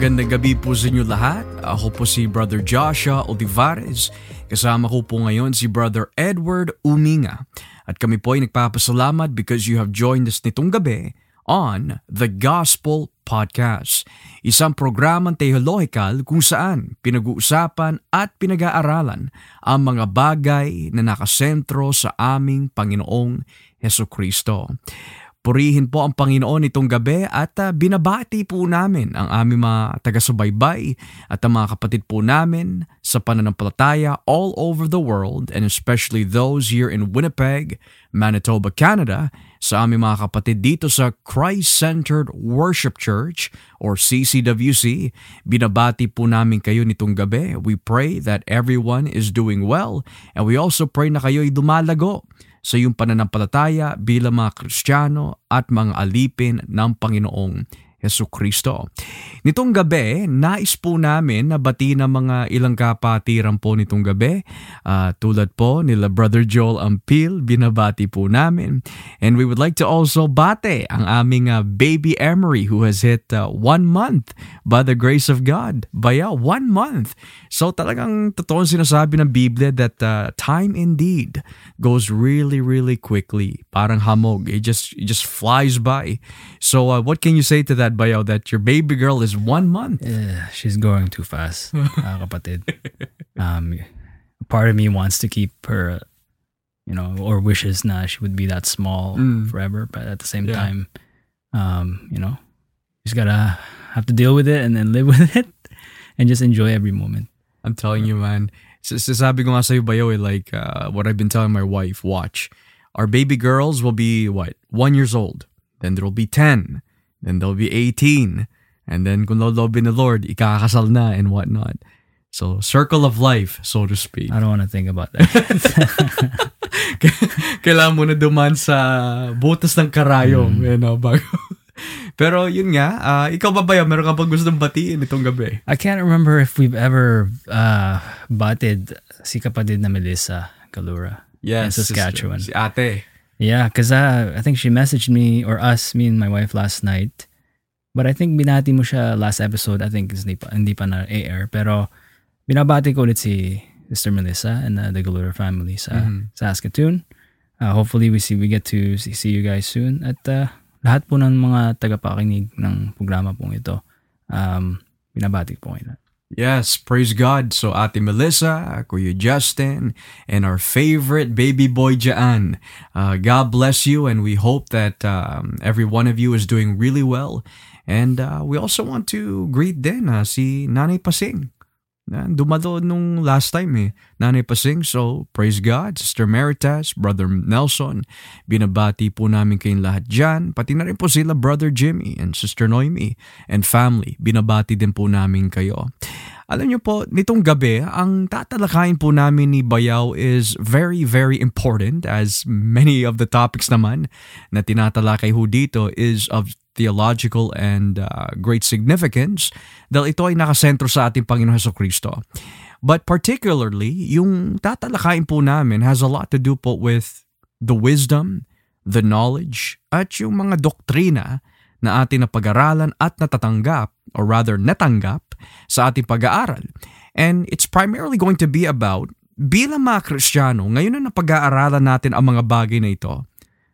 Magandang gabi po sa inyo lahat. Ako po si Brother Joshua Olivares. Kasama ko po ngayon si Brother Edward Uminga. At kami po ay nagpapasalamat because you have joined us nitong gabi on The Gospel Podcast. Isang programang theological kung saan pinag-uusapan at pinag-aaralan ang mga bagay na nakasentro sa aming Panginoong Heso Kristo. Purihin po ang Panginoon itong gabi at uh, binabati po namin ang aming mga taga-subaybay at ang mga kapatid po namin sa pananampalataya all over the world and especially those here in Winnipeg, Manitoba, Canada sa aming mga kapatid dito sa Christ-Centered Worship Church or CCWC. Binabati po namin kayo nitong gabi. We pray that everyone is doing well and we also pray na kayo ay dumalago sa iyong pananampalataya bilang mga Kristiyano at mga alipin ng Panginoong Yesu Kristo. Nitong gabi, nais po namin na bati ng mga ilang kapatiran po nitong gabi. Uh, tulad po nila Brother Joel Ampil, binabati po namin. And we would like to also bate ang aming uh, baby Emery who has hit uh, one month by the grace of God. Baya, one month. So talagang totoo sinasabi ng Biblia that uh, time indeed goes really, really quickly. Parang hamog. It just, it just flies by. So uh, what can you say to that? Sad, Bayaw, that your baby girl is one month. Yeah, she's growing too fast, uh, kapatid. Um, part of me wants to keep her, you know, or wishes na she would be that small mm. forever. But at the same yeah. time, um, you know, you just gotta have to deal with it and then live with it and just enjoy every moment. I'm telling you, man. Sabi ko nga sa'yo, Bayaw, eh, like uh, what I've been telling my wife, watch. Our baby girls will be, what, one years old. Then there will be 10. Then they'll be 18. And then kung lolobin the Lord, ikakasal na and whatnot. So, circle of life, so to speak. I don't want to think about that. Kailangan mo na duman sa butas ng karayom, mm. you know, bago. Pero yun nga, uh, ikaw ba ba meron ka pang gustong batiin itong gabi? I can't remember if we've ever uh, batted si kapatid na Melissa Kalura yes, in Saskatchewan. Si ate. Yeah, because uh, I think she messaged me or us, me and my wife last night. But I think binati mo siya last episode. I think hindi pa, hindi pa na-air. Pero binabati ko ulit si Sister Melissa and uh, the Galura family sa mm-hmm. Saskatoon. Uh, hopefully we see we get to see, see you guys soon. At uh, lahat po ng mga tagapakinig ng programa pong ito, um, binabati po kayo. Yes, praise God. So Ate Melissa, Kuya Justin, and our favorite baby boy Jaan. Uh, God bless you and we hope that um, every one of you is doing really well. And uh, we also want to greet din uh, si Nanay Pasing. Dumalo nung last time eh. Nanay Pasing. So, praise God. Sister Meritas, Brother Nelson. Binabati po namin kayong lahat dyan. Pati na rin po sila Brother Jimmy and Sister Noemi and family. Binabati din po namin kayo. Alam niyo po, nitong gabi, ang tatalakayin po namin ni Bayaw is very, very important as many of the topics naman na tinatalakay ho dito is of theological and uh, great significance dahil ito ay nakasentro sa ating Panginoon Heso Kristo. But particularly, yung tatalakayin po namin has a lot to do po with the wisdom, the knowledge, at yung mga doktrina na ating napag-aralan at natatanggap, or rather natanggap, sa ating pag-aaral. And it's primarily going to be about, bilang mga Kristiyano, ngayon na napag-aaralan natin ang mga bagay na ito,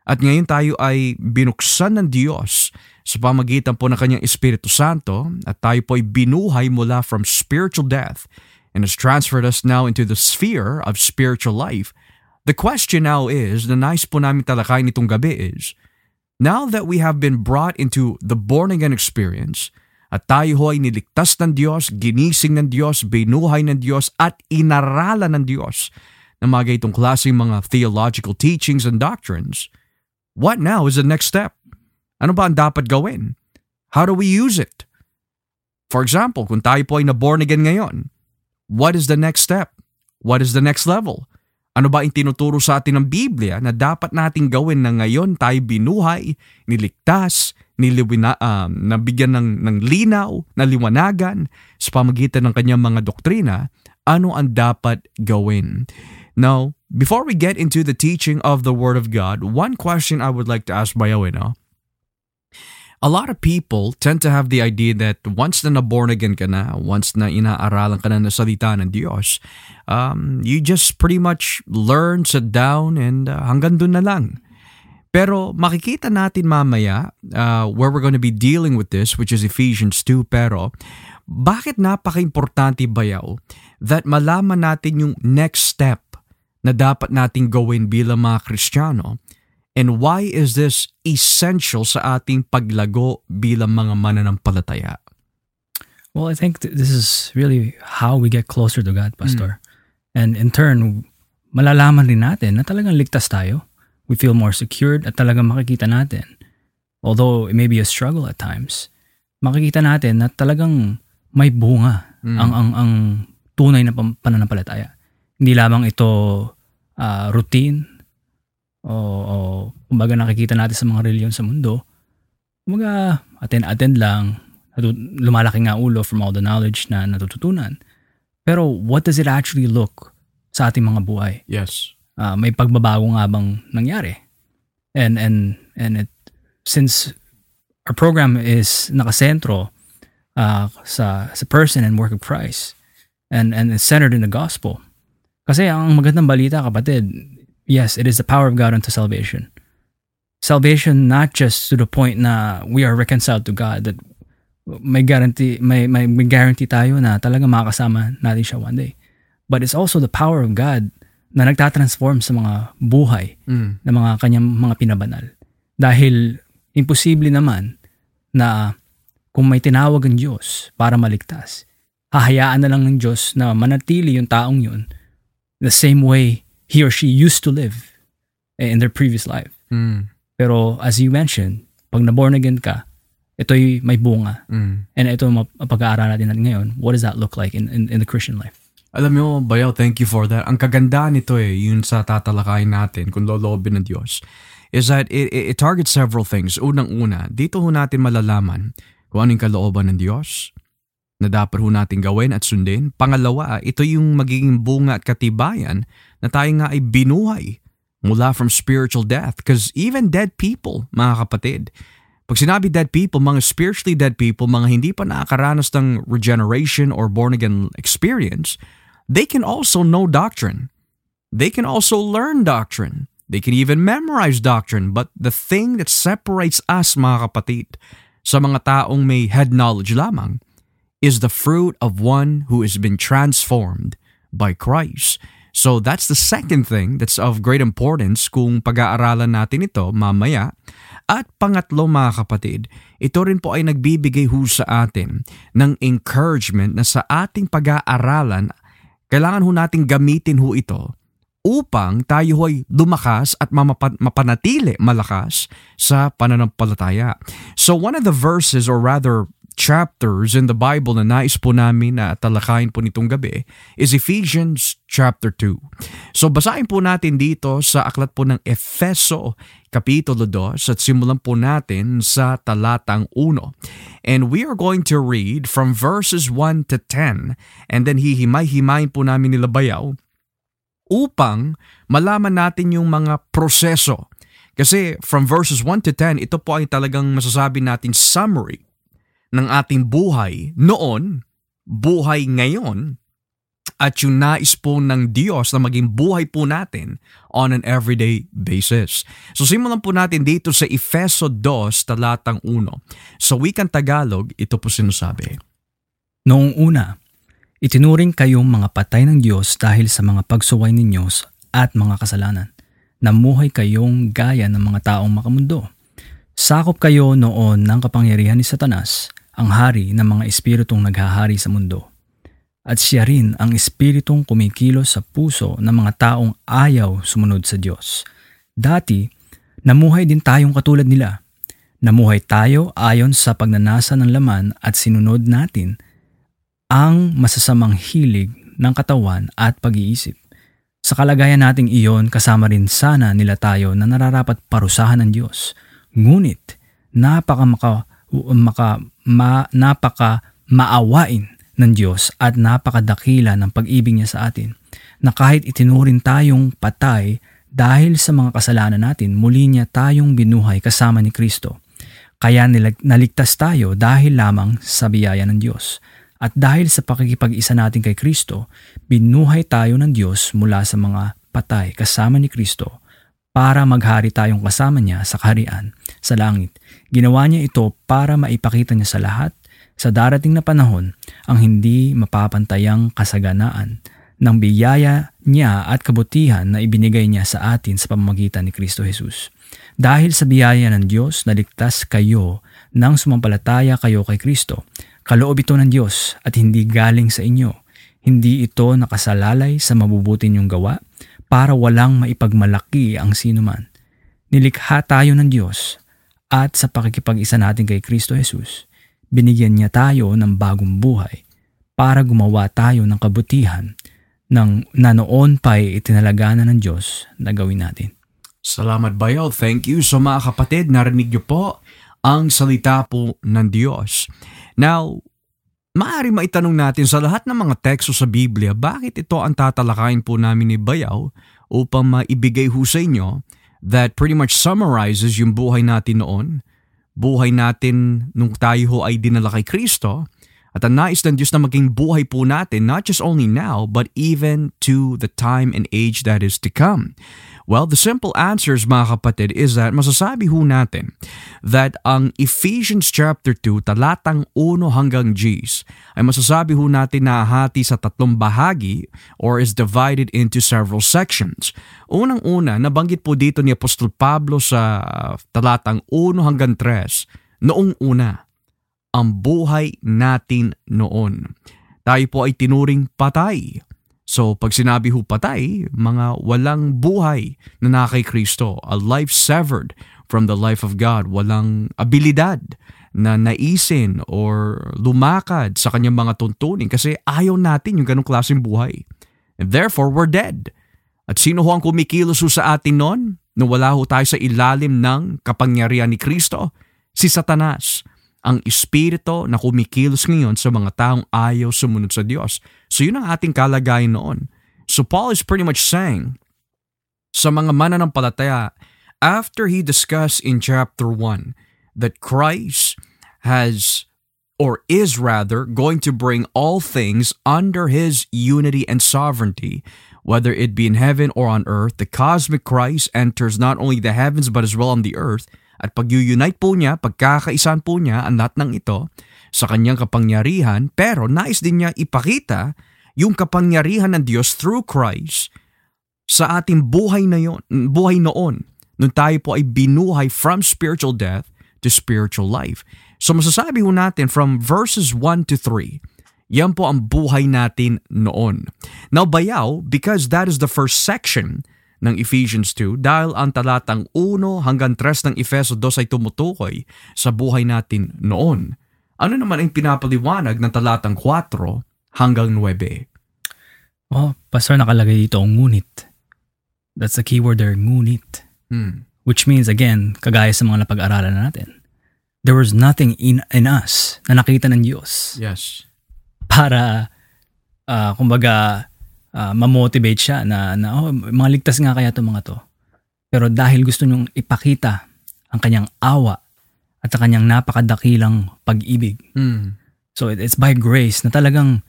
at ngayon tayo ay binuksan ng Diyos sa pamagitan po ng kanyang Espiritu Santo at tayo po ay binuhay mula from spiritual death and has transferred us now into the sphere of spiritual life. The question now is, na nice po namin talakayin itong gabi is, Now that we have been brought into the born-again experience, at tayo ho ay niligtas ng Diyos, ginising ng Diyos, binuhay ng Diyos, at inaralan ng Diyos ng mga itong klaseng mga theological teachings and doctrines, what now is the next step? Ano ba ang dapat gawin? How do we use it? For example, kung tayo po ay na-born again ngayon, what is the next step? What is the next level? Ano ba ang tinuturo sa atin ng Biblia na dapat nating gawin na ngayon tayo binuhay, niligtas, niliwina, um, nabigyan ng, ng linaw, naliwanagan sa pamagitan ng kanyang mga doktrina, ano ang dapat gawin? Now, before we get into the teaching of the Word of God, one question I would like to ask Bayaw, no? A lot of people tend to have the idea that once na na-born again ka na, once na inaaralan ka na ng salita ng Diyos, um, you just pretty much learn, sit down, and uh, hanggang dun na lang. Pero makikita natin mamaya uh, where we're going to be dealing with this, which is Ephesians 2, pero bakit napaka-importante bayaw that malaman natin yung next step na dapat nating gawin bilang mga Kristiyano And why is this essential sa ating paglago bilang mga mananampalataya? Well, I think th- this is really how we get closer to God, Pastor. Mm. And in turn, malalaman din natin na talagang ligtas tayo. We feel more secured at talagang makikita natin. Although it may be a struggle at times, makikita natin na talagang may bunga mm. ang, ang, ang tunay na pananampalataya. Hindi lamang ito uh, routine o, o kumbaga nakikita natin sa mga reliyon sa mundo, kumbaga attend-attend lang, lumalaki nga ulo from all the knowledge na natututunan. Pero what does it actually look sa ating mga buhay? Yes. Uh, may pagbabago nga bang nangyari? And and and it since our program is nakasentro uh, sa sa person and work of Christ and and it's centered in the gospel. Kasi ang magandang balita kapatid, yes, it is the power of God unto salvation. Salvation not just to the point na we are reconciled to God that may guarantee may, may, may guarantee tayo na talaga makakasama natin siya one day. But it's also the power of God na nagtatransform sa mga buhay mm. ng mga kanyang mga pinabanal. Dahil imposible naman na kung may tinawag ang Diyos para maligtas, hahayaan na lang ng Diyos na manatili yung taong yun the same way he or she used to live in their previous life. Mm. Pero as you mentioned, pag na-born again ka, ito'y may bunga. Mm. And ito mapag-aaralan natin ngayon. What does that look like in, in, in the Christian life? Alam mo, Bayaw, thank you for that. Ang kagandaan nito eh, yun sa tatalakayin natin, kung lolobin ng Diyos, is that it, it, it targets several things. Unang-una, dito ho natin malalaman kung anong kalooban ng Diyos na dapat ho natin gawin at sundin. Pangalawa, ito yung magiging bunga at katibayan na tayo nga ay binuhay mula from spiritual death. Because even dead people, mga kapatid, pag sinabi dead people, mga spiritually dead people, mga hindi pa nakakaranas ng regeneration or born-again experience, they can also know doctrine. They can also learn doctrine. They can even memorize doctrine. But the thing that separates us, mga kapatid, sa mga taong may head knowledge lamang, is the fruit of one who has been transformed by Christ. So that's the second thing that's of great importance kung pag-aaralan natin ito mamaya. At pangatlo mga kapatid, ito rin po ay nagbibigay ho sa atin ng encouragement na sa ating pag-aaralan, kailangan ho nating gamitin ho ito upang tayo ay lumakas at mapanatili malakas sa pananampalataya. So one of the verses or rather chapters in the Bible na nais po namin na talakayin po nitong gabi is Ephesians chapter 2. So basahin po natin dito sa aklat po ng Efeso Kapitulo 2 at simulan po natin sa talatang 1. And we are going to read from verses 1 to 10 and then hihimay-himayin po namin nila bayaw upang malaman natin yung mga proseso. Kasi from verses 1 to 10, ito po ay talagang masasabi natin summary ng ating buhay noon, buhay ngayon, at yung nais po ng Diyos na maging buhay po natin on an everyday basis. So simulan po natin dito sa Efeso 2 talatang 1. Sa wikang Tagalog, ito po sinasabi. Noong una, itinuring kayong mga patay ng Diyos dahil sa mga pagsuway ninyo at mga kasalanan. Namuhay kayong gaya ng mga taong makamundo. Sakop kayo noon ng kapangyarihan ni Satanas ang hari ng mga espiritong naghahari sa mundo. At siya rin ang espiritong kumikilos sa puso ng mga taong ayaw sumunod sa Diyos. Dati, namuhay din tayong katulad nila. Namuhay tayo ayon sa pagnanasa ng laman at sinunod natin ang masasamang hilig ng katawan at pag-iisip. Sa kalagayan nating iyon, kasama rin sana nila tayo na nararapat parusahan ng Diyos. Ngunit, napaka maka, ma, napaka maawain ng Diyos at napakadakila ng pag-ibig niya sa atin na kahit itinurin tayong patay dahil sa mga kasalanan natin, muli niya tayong binuhay kasama ni Kristo. Kaya nilag- naligtas tayo dahil lamang sa biyaya ng Diyos. At dahil sa pakikipag-isa natin kay Kristo, binuhay tayo ng Diyos mula sa mga patay kasama ni Kristo para maghari tayong kasama niya sa kaharian sa langit. Ginawa niya ito para maipakita niya sa lahat sa darating na panahon ang hindi mapapantayang kasaganaan ng biyaya niya at kabutihan na ibinigay niya sa atin sa pamamagitan ni Kristo Jesus. Dahil sa biyaya ng Diyos, naligtas kayo nang sumampalataya kayo kay Kristo. Kaloob ito ng Diyos at hindi galing sa inyo. Hindi ito nakasalalay sa mabubuti niyong gawa para walang maipagmalaki ang sinuman. Nilikha tayo ng Diyos at sa pakikipag-isa natin kay Kristo Jesus, binigyan niya tayo ng bagong buhay para gumawa tayo ng kabutihan ng na noon pa'y itinalagana ng Diyos na gawin natin. Salamat bayaw. Thank you. So mga kapatid, narinig niyo po ang salita po ng Diyos. Now, maaari maitanong natin sa lahat ng mga teksto sa Biblia, bakit ito ang tatalakayin po namin ni Bayaw upang maibigay ho sa inyo that pretty much summarizes yung buhay natin noon, buhay natin nung tayo ho ay dinala kay Kristo, at ang nais ng Diyos na maging buhay po natin, not just only now, but even to the time and age that is to come. Well, the simple answers mga kapatid is that masasabi ho natin that ang Ephesians chapter 2 talatang 1 hanggang G's ay masasabi ho natin na hati sa tatlong bahagi or is divided into several sections. Unang-una, nabanggit po dito ni Apostol Pablo sa talatang 1 hanggang 3 noong una, ang buhay natin noon. Tayo po ay tinuring patay So pag sinabi ho patay, mga walang buhay na na kay Kristo, a life severed from the life of God, walang abilidad na naisin or lumakad sa kanyang mga tuntunin kasi ayaw natin yung ganong klaseng buhay. And therefore, we're dead. At sino ho ang kumikilos ho sa atin noon? Nung wala ho tayo sa ilalim ng kapangyarihan ni Kristo? Si Satanas ang espiritu na kumikilos ngayon sa mga taong ayaw sumunod sa Diyos. So yun ang ating kalagayan noon. So Paul is pretty much saying sa mga mananampalataya after he discussed in chapter 1 that Christ has or is rather going to bring all things under his unity and sovereignty whether it be in heaven or on earth the cosmic Christ enters not only the heavens but as well on the earth at pag-unite po niya, pagkakaisan po niya ang lahat ng ito sa kanyang kapangyarihan, pero nais din niya ipakita yung kapangyarihan ng Diyos through Christ sa ating buhay na yon, buhay noon, nung tayo po ay binuhay from spiritual death to spiritual life. So masasabi ho natin from verses 1 to 3, yan po ang buhay natin noon. Now bayaw, because that is the first section ng Ephesians 2 dahil ang talatang 1 hanggang 3 ng Efeso 2 ay tumutukoy sa buhay natin noon. Ano naman ang pinapaliwanag ng talatang 4 hanggang 9? Oh, pastor nakalagay dito ang ngunit. That's the keyword there, ngunit. Hmm. Which means again, kagaya sa mga napag-aralan natin, there was nothing in in us na nakita ng Diyos Yes. para uh, kumbaga uh, ma-motivate siya na, na oh, mga ligtas nga kaya itong mga to. Pero dahil gusto niyong ipakita ang kanyang awa at ang kanyang napakadakilang pag-ibig. Hmm. So it, it's by grace na talagang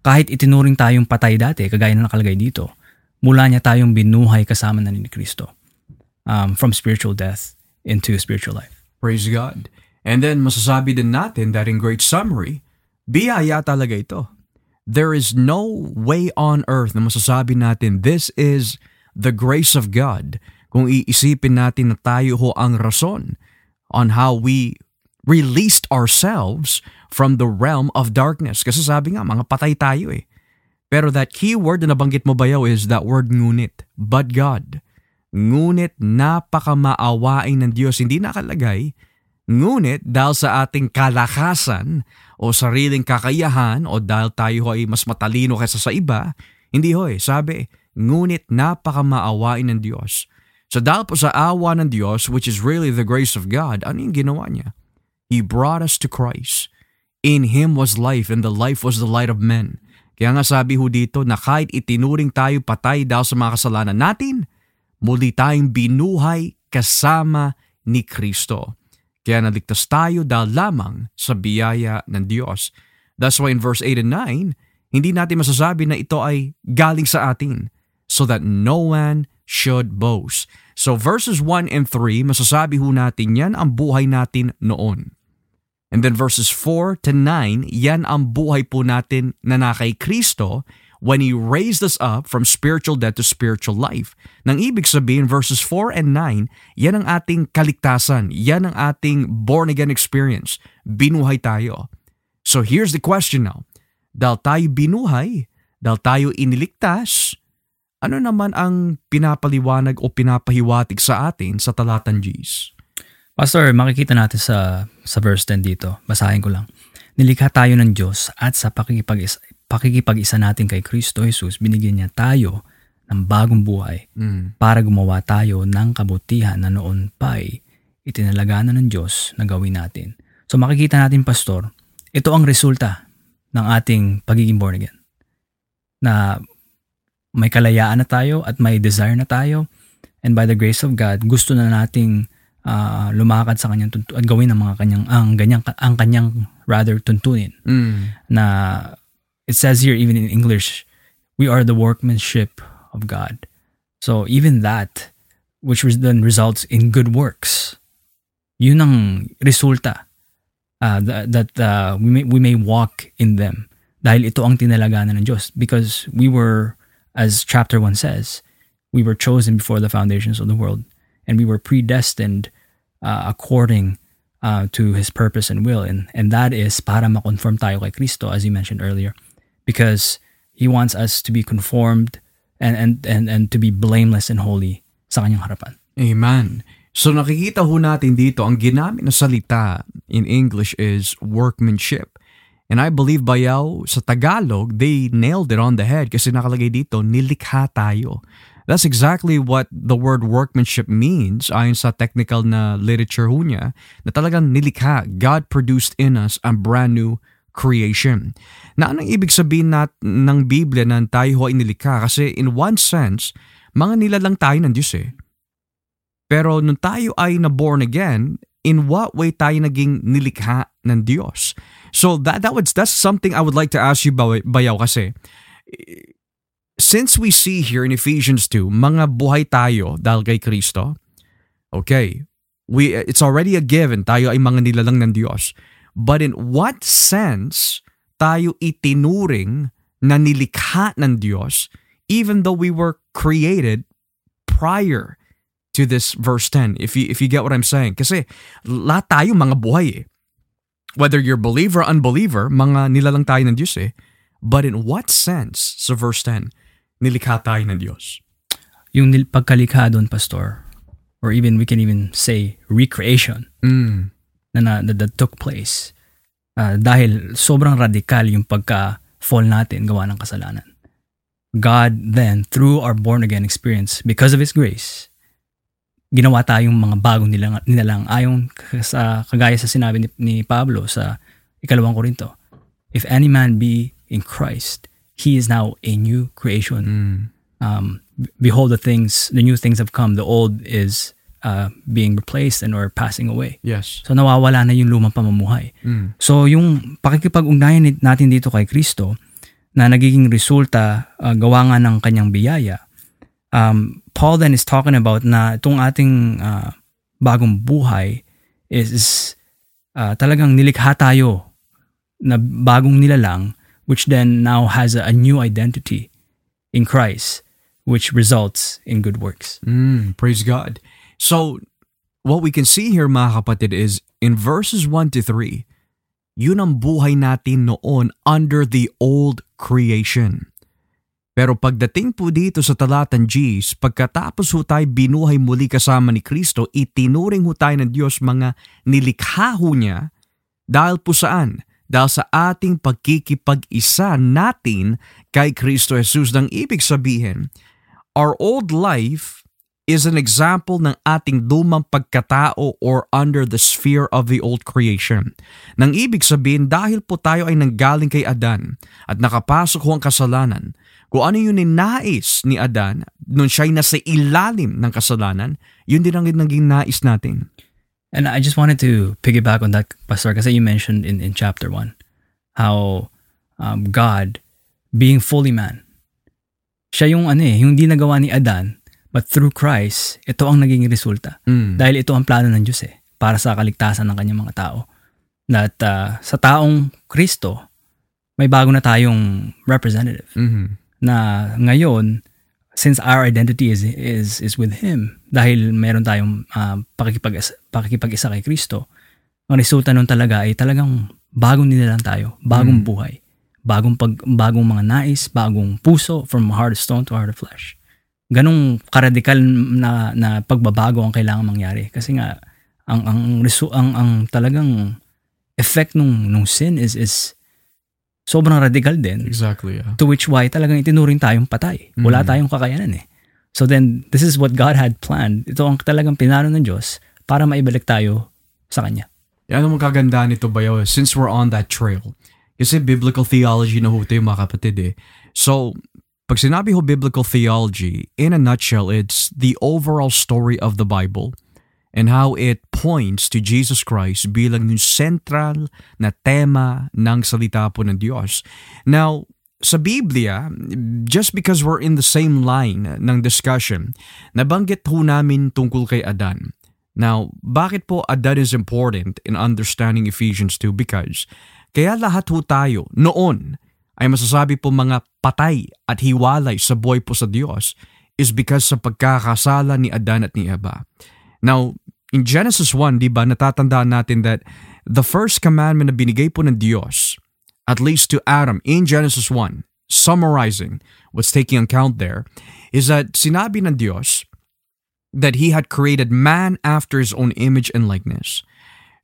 kahit itinuring tayong patay dati, kagaya na nakalagay dito, mula niya tayong binuhay kasama na ni Kristo um, from spiritual death into spiritual life. Praise God. And then masasabi din natin that in great summary, biyaya talaga ito. There is no way on earth na masasabi natin this is the grace of God kung iisipin natin na tayo ho ang rason on how we released ourselves from the realm of darkness. Kasi sabi nga, mga patay tayo eh. Pero that key word na nabanggit mo bayaw is that word ngunit, but God. Ngunit napakamaawain ng Diyos. Hindi nakalagay, ngunit dahil sa ating kalakasan o sariling kakayahan o dahil tayo ay mas matalino kaysa sa iba, hindi ho eh. Sabi, ngunit napakamaawain ng Diyos. So dahil po sa awa ng Diyos, which is really the grace of God, ano yung ginawa niya? He brought us to Christ. In Him was life and the life was the light of men. Kaya nga sabi ho dito na kahit itinuring tayo patay dahil sa mga kasalanan natin, muli tayong binuhay kasama ni Kristo. Kaya naligtas tayo dahil lamang sa biyaya ng Diyos. That's why in verse 8 and 9, hindi natin masasabi na ito ay galing sa atin so that no one should boast. So verses 1 and 3, masasabi ho natin yan ang buhay natin noon. And then verses 4 to 9, yan ang buhay po natin na na kay Kristo when He raised us up from spiritual death to spiritual life. Nang ibig sabihin, verses 4 and 9, yan ang ating kaligtasan. Yan ang ating born-again experience. Binuhay tayo. So here's the question now. Dahil tayo binuhay, dahil tayo iniligtas, ano naman ang pinapaliwanag o pinapahiwatig sa atin sa talatan G's? Pastor, makikita natin sa, sa verse 10 dito. Basahin ko lang. Nilikha tayo ng Diyos at sa pakikipag-isa, pakikipag-isa natin kay Kristo Jesus, binigyan niya tayo ng bagong buhay Mm. para gumawa tayo ng kabutihan na noon pa'y itinalaga na ng Diyos na gawin natin. So makikita natin, Pastor, ito ang resulta ng ating pagiging born again. Na may kalayaan na tayo at may desire na tayo and by the grace of God, gusto na nating ah, lumakad sa kanyang tuntu- at gawin ang mga kanyang ang ganyang ang kanyang rather tuntunin Mm. na it says here even in English we are the workmanship of God. So even that which then results in good works. Yun ang resulta uh, that, that uh, we, may, we may walk in them dahil ito ang tinalaganan ng Diyos because we were as chapter 1 says we were chosen before the foundations of the world and we were predestined uh, according uh, to his purpose and will and and that is para ma-conform tayo kay Kristo as you mentioned earlier because he wants us to be conformed and and and and to be blameless and holy sa kanyang harapan. Amen. So nakikita ho natin dito, ang ginamit na salita in English is workmanship. And I believe bayaw sa Tagalog, they nailed it on the head kasi nakalagay dito, nilikha tayo. That's exactly what the word workmanship means ayon sa technical na literature ho niya, na talagang nilikha. God produced in us a brand new creation. Na anong ibig sabihin nat ng Biblia na tayo ay nilikha? Kasi in one sense, mga nilalang tayo ng Diyos eh. Pero nung tayo ay na born again, in what way tayo naging nilikha ng Diyos? So that that was that's something I would like to ask you Bay- Bayaw kasi since we see here in Ephesians 2, mga buhay tayo dahil kay Kristo. Okay, we it's already a given tayo ay mga nilalang ng Diyos. But in what sense tayo itinuring na nilikha ng Diyos even though we were created prior to this verse 10 if you if you get what I'm saying. Kasi lahat tayo mga buhay eh. Whether you're believer or unbeliever mga nilalang tayo ng Diyos eh. But in what sense sa verse 10 nilikha tayo ng Diyos? Yung pagkalikha doon, Pastor, or even we can even say recreation. Mm. Na, na that, took place ah, dahil sobrang radikal yung pagka-fall natin gawa ng kasalanan. God then, through our born-again experience, because of His grace, ginawa tayong mga bagong nilang, nilalang ayon sa kagaya sa sinabi ni, ni Pablo sa ikalawang Korinto. If any man be in Christ, he is now a new creation. Mm. Um, behold, the things, the new things have come. The old is uh, being replaced and or passing away. yes So nawawala na yung lumang pamumuhay. mm. So yung pakikipag-ugnayan natin dito kay Kristo na nagiging resulta uh, gawa nga ng kanyang biyaya. Um, Paul then is talking about na itong ating uh, bagong buhay is, is uh, talagang nilikha tayo na bagong nilalang which then now has a, a new identity in Christ which results in good works. Mm, praise God. So, what we can see here mga kapatid is in verses 1 to 3, yun ang buhay natin noon under the old creation. Pero pagdating po dito sa talatan G's, pagkatapos ho tayo binuhay muli kasama ni Kristo, itinuring ho tayo ng Diyos mga nilikha ho niya dahil po saan? Dahil sa ating pagkikipag-isa natin kay Kristo Jesus. Nang ibig sabihin, our old life is an example ng ating lumang pagkatao or under the sphere of the old creation. Nang ibig sabihin, dahil po tayo ay nanggaling kay Adan at nakapasok ho ang kasalanan, kung ano yung ninais ni Adan nung siya'y nasa ilalim ng kasalanan, yun din ang naging nais natin. And I just wanted to piggyback on that, Pastor, kasi you mentioned in, in chapter 1 how um, God, being fully man, siya yung ano eh, yung di nagawa ni Adan, but through Christ, ito ang naging resulta. Mm. Dahil ito ang plano ng Diyos eh, para sa kaligtasan ng kanyang mga tao. That uh, sa taong Kristo, may bago na tayong representative Mhm. na ngayon since our identity is is is with him dahil meron tayong uh, pakikipag pakikipag-isa kay Kristo ang resulta nun talaga ay talagang bagong nilalang tayo bagong Mm. buhay bagong pag bagong mga nais bagong puso from heart of stone to heart of flesh ganong karadikal na na pagbabago ang kailangan mangyari kasi nga ang ang resu- ang, ang talagang effect nung nung sin is is sobrang radical din Exactly, yeah. to which why talagang itinuring tayong patay. Wala Mm. tayong kakayanan eh. So then, this is what God had planned. Ito ang talagang pinano ng Diyos para maibalik tayo sa Kanya. Yan ang magaganda nito bayaw eh, since we're on that trail. Kasi biblical theology na ho tayo mga kapatid eh. So, pag sinabi ho biblical theology, in a nutshell, it's the overall story of the Bible and how it points to Jesus Christ bilang yung central na tema ng salita po ng Diyos. Now, sa Biblia, just because we're in the same line ng discussion, nabanggit ho namin tungkol kay Adan. Now, bakit po Adan is important in understanding Ephesians 2? Because kaya lahat ho tayo noon ay masasabi po mga patay at hiwalay sa buhay po sa Diyos is because sa pagkakasala ni Adan at ni Eva. Now, in Genesis 1, di ba, natatandaan natin that the first commandment na binigay po ng Diyos, at least to Adam in Genesis 1, summarizing what's taking account there, is that sinabi ng Diyos that He had created man after His own image and likeness.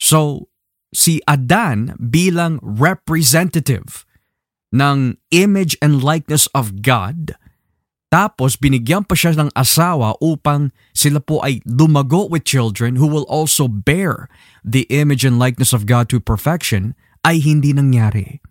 So, si Adan bilang representative ng image and likeness of God, tapos binigyan pa siya ng asawa upang sila po ay lumago with children who will also bear the image and likeness of God to perfection, ay hindi nangyari.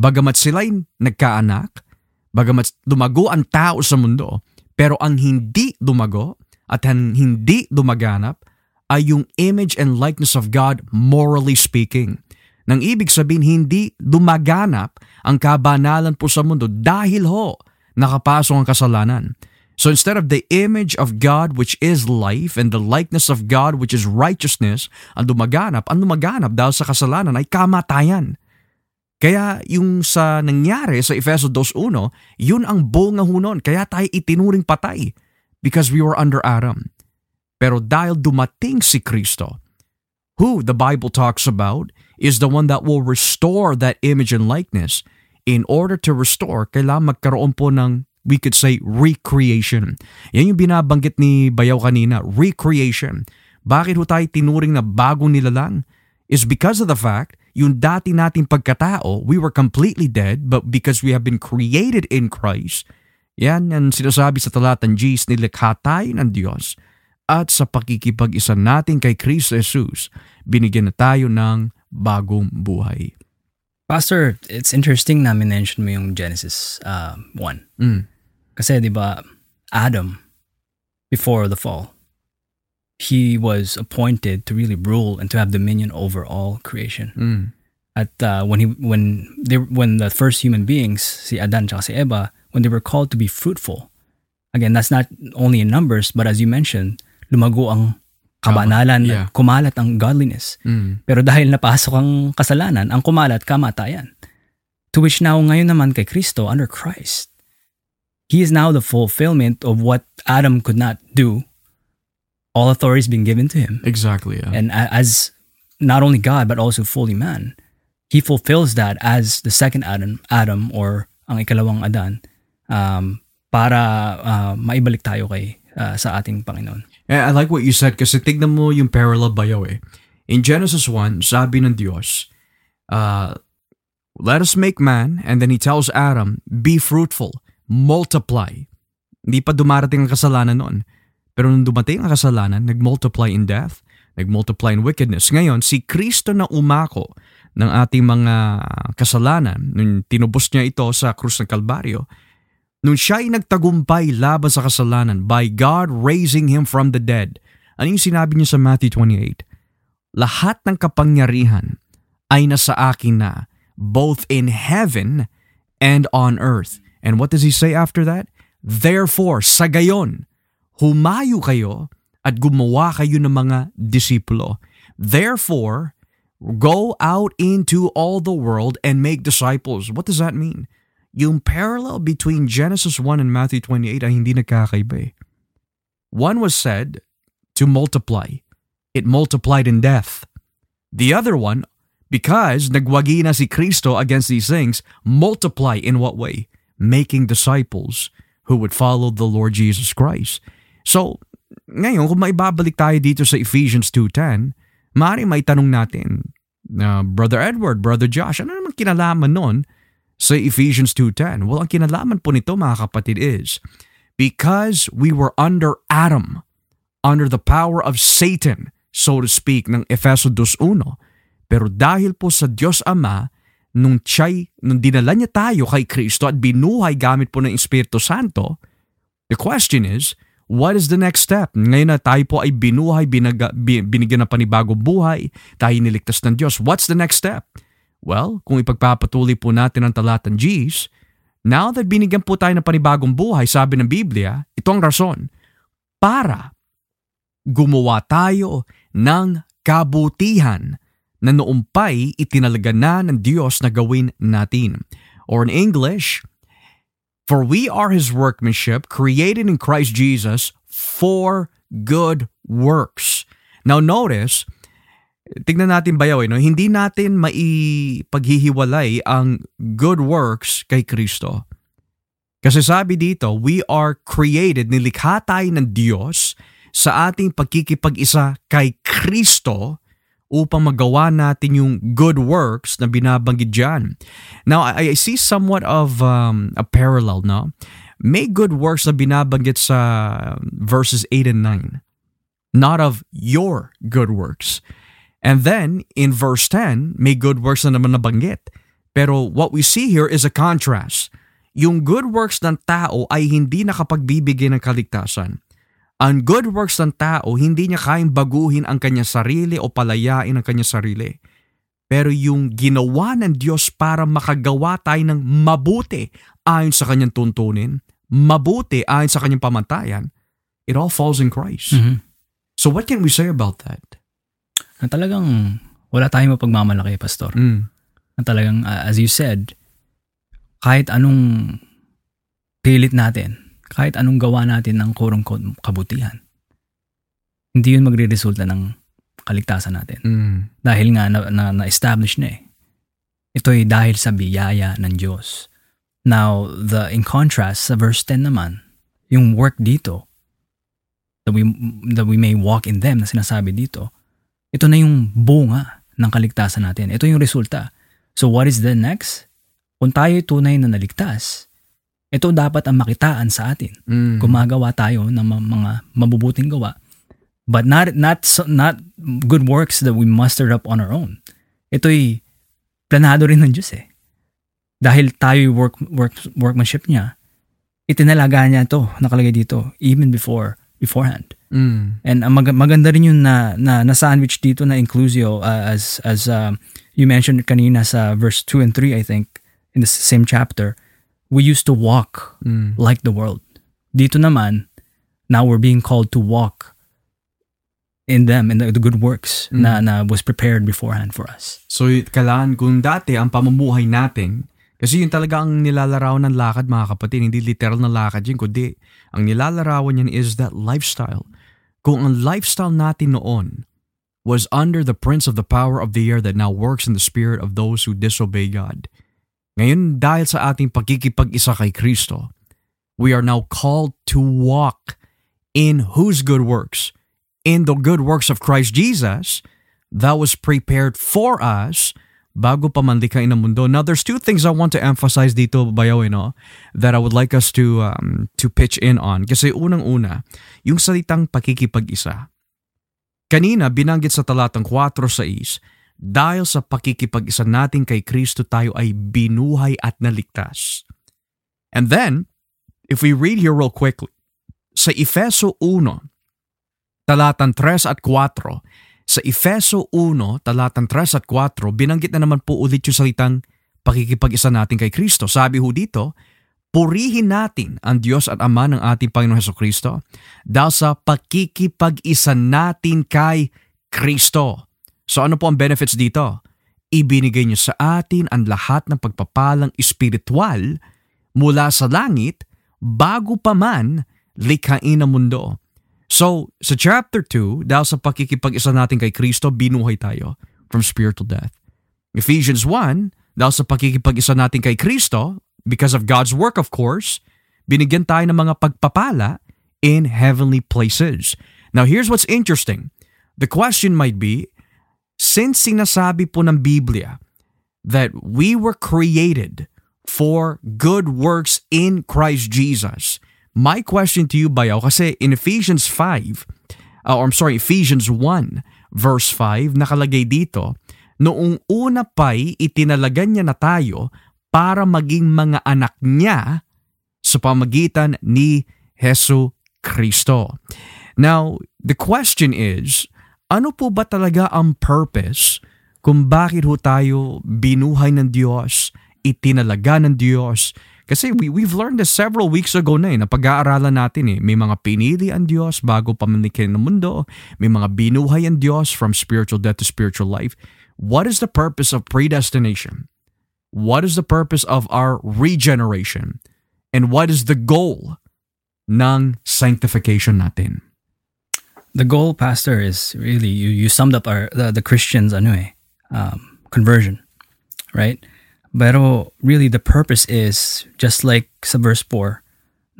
Bagamat sila'y nagkaanak, bagamat lumago ang tao sa mundo, pero ang hindi lumago at ang hindi lumaganap ay yung image and likeness of God morally speaking. Nang ibig sabihin, hindi lumaganap ang kabanalan po sa mundo dahil ho, nakapasok ang kasalanan. So instead of the image of God which is life and the likeness of God which is righteousness, ang lumaganap, ang lumaganap dahil sa kasalanan ay kamatayan. Kaya yung sa nangyari sa Efeso 2.1, yun ang bunga ho nun. Kaya tayo itinuring patay because we were under Adam. Pero dahil dumating si Kristo, who the Bible talks about is the one that will restore that image and likeness. In order to restore, kailangan magkaroon po ng, we could say, recreation. Yan yung binabanggit ni Bayaw kanina, recreation. Bakit ho tayo tinuring na bagong nilalang? Is because of the fact, yung dati nating pagkatao, we were completely dead, but because we have been created in Christ, yan ang sinasabi sa talatan G's, nilikha tayo ng Diyos at sa pakikipag-isa natin kay Kristo Jesus, binigyan na tayo ng bagong buhay. Pastor, it's interesting na mention mo yung Genesis uh, 1. Mm. Kasi di ba, Adam, before the fall, he was appointed to really rule and to have dominion over all creation. Mm. At uh, when he when they when the first human beings, si Adan at si Eva, when they were called to be fruitful, again, that's not only in numbers, but as you mentioned, lumago ang kabanalan, Yeah. kumalat ang godliness. Mm. Pero dahil napasok ang kasalanan, ang kumalat kamatayan. To which now ngayon naman kay Kristo under Christ, He is now the fulfillment of what Adam could not do. All authority is being given to him. Exactly. Yeah. And as not only God but also fully man, he fulfills that as the second Adam, Adam or ang ikalawang Adan um, para uh, maibalik tayo kay uh, sa ating Panginoon. Eh, I like what you said kasi tignan mo yung parallel bayaw eh. In Genesis 1, sabi ng Diyos, uh, let us make man, and then he tells Adam, be fruitful, multiply. Hindi pa dumarating ang kasalanan noon. Pero nung dumating ang kasalanan, nag-multiply in death, nag-multiply in wickedness. Ngayon, si Kristo na umako ng ating mga kasalanan, nung tinubos niya ito sa krus ng Kalbaryo, nung siya ay nagtagumpay laban sa kasalanan by God raising him from the dead. Ano yung sinabi niya sa Matthew 28? lahat ng kapangyarihan ay nasa akin na, both in heaven and on earth. And what does he say after that? Therefore, sa gayon, humayo kayo at gumawa kayo ng mga disipulo. Therefore, go out into all the world and make disciples. What does that mean? Yung parallel between Genesis 1 and Matthew 28 ay hindi nagkakaiba eh. One was said to multiply. It multiplied in death. The other one, because nagwagi na si Kristo against these things, multiply in what way? Making disciples who would follow the Lord Jesus Christ. So, ngayon, kung maibabalik tayo dito sa Ephesians 2.10, maaari may tanong natin, uh, Brother Edward, Brother Josh, ano naman kinalaman nun sa Ephesians 2.10? Well, ang kinalaman po nito mga kapatid is, because we were under Adam, under the power of Satan, so to speak, ng Efeso 2.1. Pero dahil po sa Diyos Ama, nung siya'y, nung dinala niya tayo kay Kristo at binuhay gamit po ng Espiritu Santo, the question is, what is the next step? Ngayon na tayo po ay binuhay, binaga, binigyan ng panibagong buhay, tayo niligtas ng Diyos. What's the next step? Well, kung ipagpapatuloy po natin ang talatan G's, now that binigyan po tayo ng panibagong buhay, sabi ng Biblia, ito ang rason, para gumawa tayo ng kabutihan na noong pa'y itinalaga na ng Diyos na gawin natin. Or in English, For we are His workmanship, created in Christ Jesus for good works. Now notice, tignan natin bayaw, eh, no? hindi natin maipaghihiwalay ang good works kay Kristo. Kasi sabi dito, we are created, nilikha tayo ng Diyos sa ating pagkikipag-isa kay Kristo upang magawa natin yung good works na binabanggit dyan. Now, I, I see somewhat of um, a parallel, no? May good works na binabanggit sa verses 8 and 9. Not of your good works. And then, in verse 10, may good works na naman nabanggit. Pero what we see here is a contrast. Yung good works ng tao ay hindi nakapagbibigay ng kaligtasan. Ang good works ng tao, hindi niya kayang baguhin ang kanya sarili o palayain ang kanya sarili. Pero yung ginawa ng Diyos para makagawa tayo ng mabuti ayon sa kanyang tuntunin, mabuti ayon sa kanyang pamantayan, it all falls in Christ. Mhm. So what can we say about that? Na talagang wala tayong mapagmamalaki, Pastor. Mm. Na talagang, uh, as you said, kahit anong pilit natin, kahit anong gawa natin ng kurong kabutihan, hindi yun magre-resulta ng kaligtasan natin. Mm. Dahil nga na, na, na-establish na eh. Ito ay dahil sa biyaya ng Diyos. Now, the in contrast sa verse 10 naman, yung work dito, that we, that we may walk in them na sinasabi dito, ito na yung bunga ng kaligtasan natin. Ito yung resulta. So what is the next? Kung tayo tunay na naligtas, ito dapat ang makitaan sa atin. Mm. Gumagawa tayo ng mga mabubuting gawa. But not not so- not good works that we mustered up on our own. Ito'y planado rin ng Diyos eh. Dahil tayo work, work workmanship niya, itinalaga niya to, nakalagay dito, even before beforehand. Mm. And ang mag- maganda rin yun na, na, na sandwich dito na inclusio uh, as as um, you mentioned kanina sa verse 2 and 3 I think in the same chapter we used to walk Mm. like the world. Dito naman now we're being called to walk in them in the, the good works Mm. na na was prepared beforehand for us. So, kailangan kung dati ang pamumuhay natin, kasi yun talaga ang nilalarawan ng lakad mga kapatid, hindi literal na lakad yun, kundi ang nilalarawan yan is that lifestyle. Kung ang lifestyle natin noon was under the prince of the power of the air that now works in the spirit of those who disobey God. Ngayon, dahil sa ating pagkikipag-isa kay Kristo, we are now called to walk in whose good works? In the good works of Christ Jesus that was prepared for us bago pa man likhain ng mundo. Now, there's two things I want to emphasize dito, Bayaw, eh, no? that I would like us to um, to pitch in on. Kasi unang-una, yung salitang pakikipag-isa. Kanina, binanggit sa talatang 4.6, dahil sa pakikipag-isa natin kay Kristo tayo ay binuhay at naligtas. And then, if we read here real quickly, sa Efeso 1, talatang 3 at 4, Sa Efeso 1, talatang 3 at 4, binanggit na naman po ulit yung salitang pakikipag-isa natin kay Kristo. Sabi ho dito, purihin natin ang Diyos at Ama ng ating Panginoong Heso Kristo dahil sa pakikipag-isa natin kay Kristo. So ano po ang benefits dito? Ibinigay niyo sa atin ang lahat ng pagpapalang espiritual mula sa langit bago pa man likhain ang mundo. So, sa chapter 2, dahil sa pakikipag-isa natin kay Kristo, binuhay tayo from spiritual death. Ephesians 1, dahil sa pakikipag-isa natin kay Kristo, because of God's work of course, binigyan tayo ng mga pagpapala in heavenly places. Now here's what's interesting. The question might be, since sinasabi po ng Biblia that we were created for good works in Christ Jesus, my question to you, Bayaw, kasi in Ephesians 5, uh, or I'm sorry, Ephesians 1, verse 5, nakalagay dito, noong una pa'y itinalagan niya na tayo para maging mga anak niya sa pamagitan ni Heso Kristo. Now, the question is, ano po ba talaga ang purpose kung bakit ho tayo binuhay ng Diyos, itinalaga ng Diyos, kasi we, we've learned this several weeks ago na eh, na pag-aaralan natin eh. May mga pinili ang Diyos bago pamanikin ng mundo. May mga binuhay ang Diyos from spiritual death to spiritual life. What is the purpose of predestination? What is the purpose of our regeneration? And what is the goal ng sanctification natin? The goal, Pastor, is really you. You summed up our the, the Christians ano eh, um, conversion, right? Pero really the purpose is just like sa verse 4,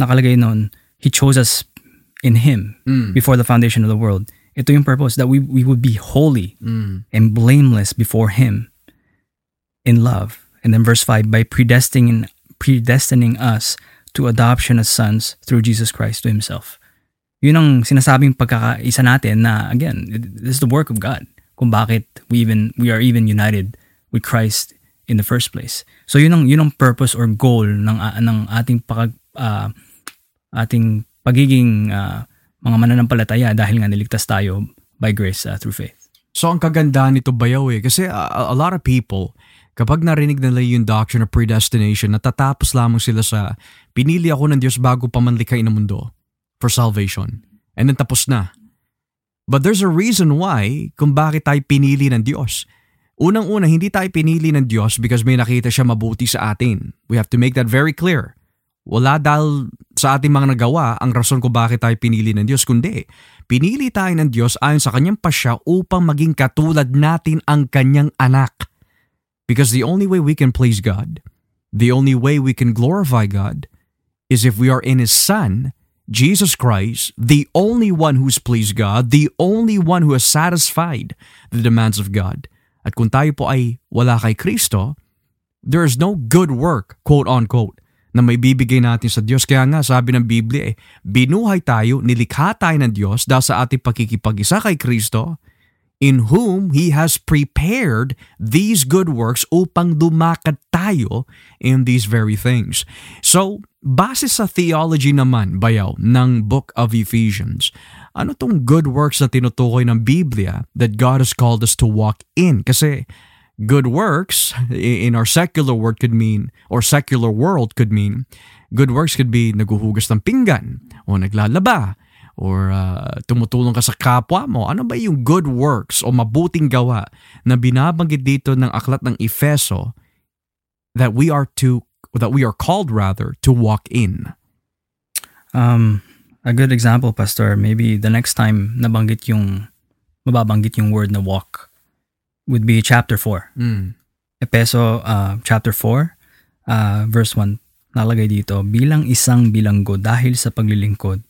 nakalagay nun, He chose us in Him Mm. before the foundation of the world. Ito yung purpose that we, we would be holy Mm. and blameless before Him in love. And then verse 5, by predestining, predestining us to adoption as sons through Jesus Christ to Himself. Yun ang sinasabing pagkakaisa natin na, again, this is the work of God. Kung bakit we even we are even united with Christ in the first place. So yun ang yun ang purpose or goal ng ah, ng ating pag ah, ating pagiging ah, mga mananampalataya dahil nga niligtas tayo by grace ah, through faith. So ang kagandahan nito bayaw eh. Kasi a, a lot of people, kapag narinig nila yung doctrine of predestination, natatapos lamang sila sa pinili ako ng Diyos bago pa man likhain ng mundo for salvation. And then tapos na. But there's a reason why kung bakit tayo pinili ng Diyos. Unang-una, hindi tayo pinili ng Diyos because may nakita siya mabuti sa atin. We have to make that very clear. Wala dahil sa ating mga nagawa ang rason kung bakit tayo pinili ng Diyos, kundi pinili tayo ng Diyos ayon sa kanyang pasya upang maging katulad natin ang kanyang anak. Because the only way we can please God, the only way we can glorify God, is if we are in His Son, Jesus Christ, the only one who's pleased God, the only one who has satisfied the demands of God. At kung tayo po ay wala kay Kristo, there is no good work, quote unquote, na may bibigay natin sa Diyos. Kaya nga sabi ng Biblia eh, binuhay tayo, nilikha tayo ng Diyos dahil sa ating pakikipag-isa kay Kristo, in whom He has prepared these good works upang dumakad tayo in these very things. So, base sa theology naman, bayaw, ng Book of Ephesians, ano tong good works na tinutukoy ng Biblia that God has called us to walk in? Kasi good works in our secular word could mean, or secular world could mean, good works could be naguhugas ng pinggan, o naglalaba, or uh, tumutulong ka sa kapwa mo. Ano ba yung good works o mabuting gawa na binabanggit dito ng aklat ng Efeso that we are to that we are called rather to walk in? Um, a good example, Pastor, maybe the next time nabanggit yung, mababanggit yung word na walk would be chapter 4. Mm. Epeso uh, chapter 4, uh, verse 1, nalagay dito, bilang isang bilanggo dahil sa paglilingkod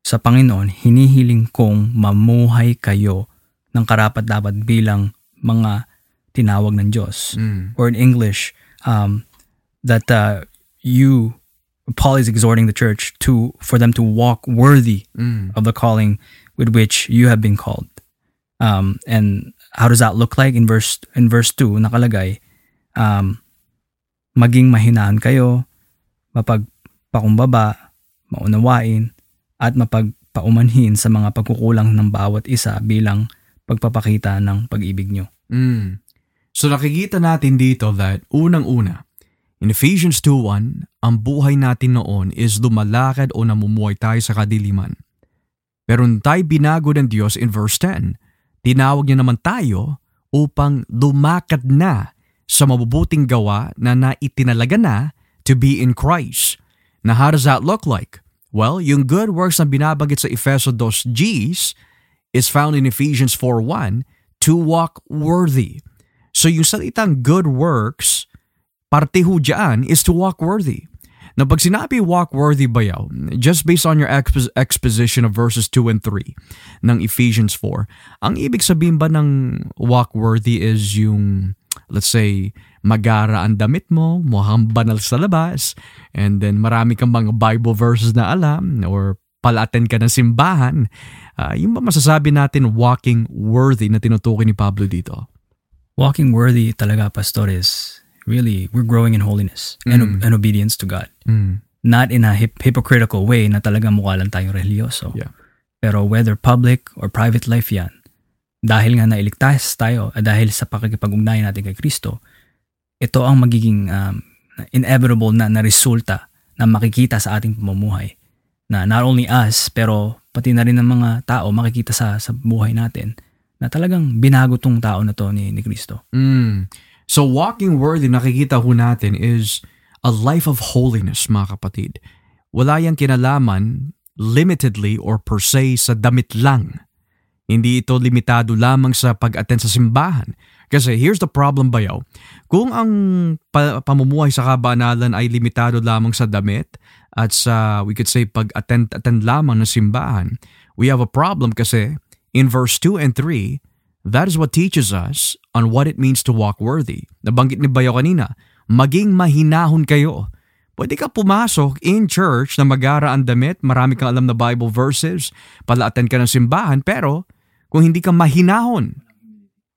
sa Panginoon, hinihiling kong mamuhay kayo ng karapat-dapat bilang mga tinawag ng Diyos. Mm. Or in English, um, that uh, you, Paul is exhorting the church to for them to walk worthy Mm. of the calling with which you have been called. Um, and how does that look like in verse in verse 2 nakalagay um, maging mahinaan kayo mapagpakumbaba maunawain at mapagpaumanhin sa mga pagkukulang ng bawat isa bilang pagpapakita ng pag-ibig nyo. Mm. So nakikita natin dito that unang-una, in Ephesians 2.1, ang buhay natin noon is lumalakad o namumuhay tayo sa kadiliman. Pero nung tayo binago ng Diyos in verse 10, tinawag niya naman tayo upang lumakad na sa mabubuting gawa na naitinalaga na to be in Christ. Now how does that look like? Well, yung good works na binabagit sa Efeso 2 Gs is found in Ephesians 4.1 to walk worthy. So yung salitang good works, parte ho dyan is to walk worthy. Now pag sinabi walk worthy bayaw, just based on your expo- exposition of verses 2 and 3 ng Ephesians 4, ang ibig sabihin ba ng walk worthy is yung, let's say, magara ang damit mo, mukhang banal sa labas, and then marami kang mga Bible verses na alam, or palaten ka ng simbahan. Uh, yung ba masasabi natin walking worthy na tinutukoy ni Pablo dito? Walking worthy talaga, Pastor, is really, we're growing in holiness and, Mm. and obedience to God. Mm. Not in a hip- hypocritical way na talaga mukha lang tayong religyoso. Yeah. Pero whether public or private life yan, dahil nga nailigtas tayo at dahil sa pakikipag-ugnayan natin kay Kristo, ito ang magiging um, inevitable na, na resulta na makikita sa ating pamumuhay. Na not only us, pero pati na rin ng mga tao makikita sa, sa buhay natin na talagang binago tong tao na to ni, ni Kristo. Mm. So walking worthy nakikita ho natin is a life of holiness mga kapatid. Wala yang kinalaman limitedly or per se sa damit lang. Hindi ito limitado lamang sa pag-attend sa simbahan. Kasi here's the problem bayaw. Kung ang pa- pamumuhay sa kabanalan ay limitado lamang sa damit at sa, we could say, pag-attend attend lamang ng simbahan, we have a problem kasi in verse 2 and 3, that is what teaches us on what it means to walk worthy. Nabanggit ni Bayo kanina, maging mahinahon kayo. Pwede ka pumasok in church na magara ang damit, marami kang alam na Bible verses, pala-attend ka ng simbahan, pero kung hindi ka mahinahon,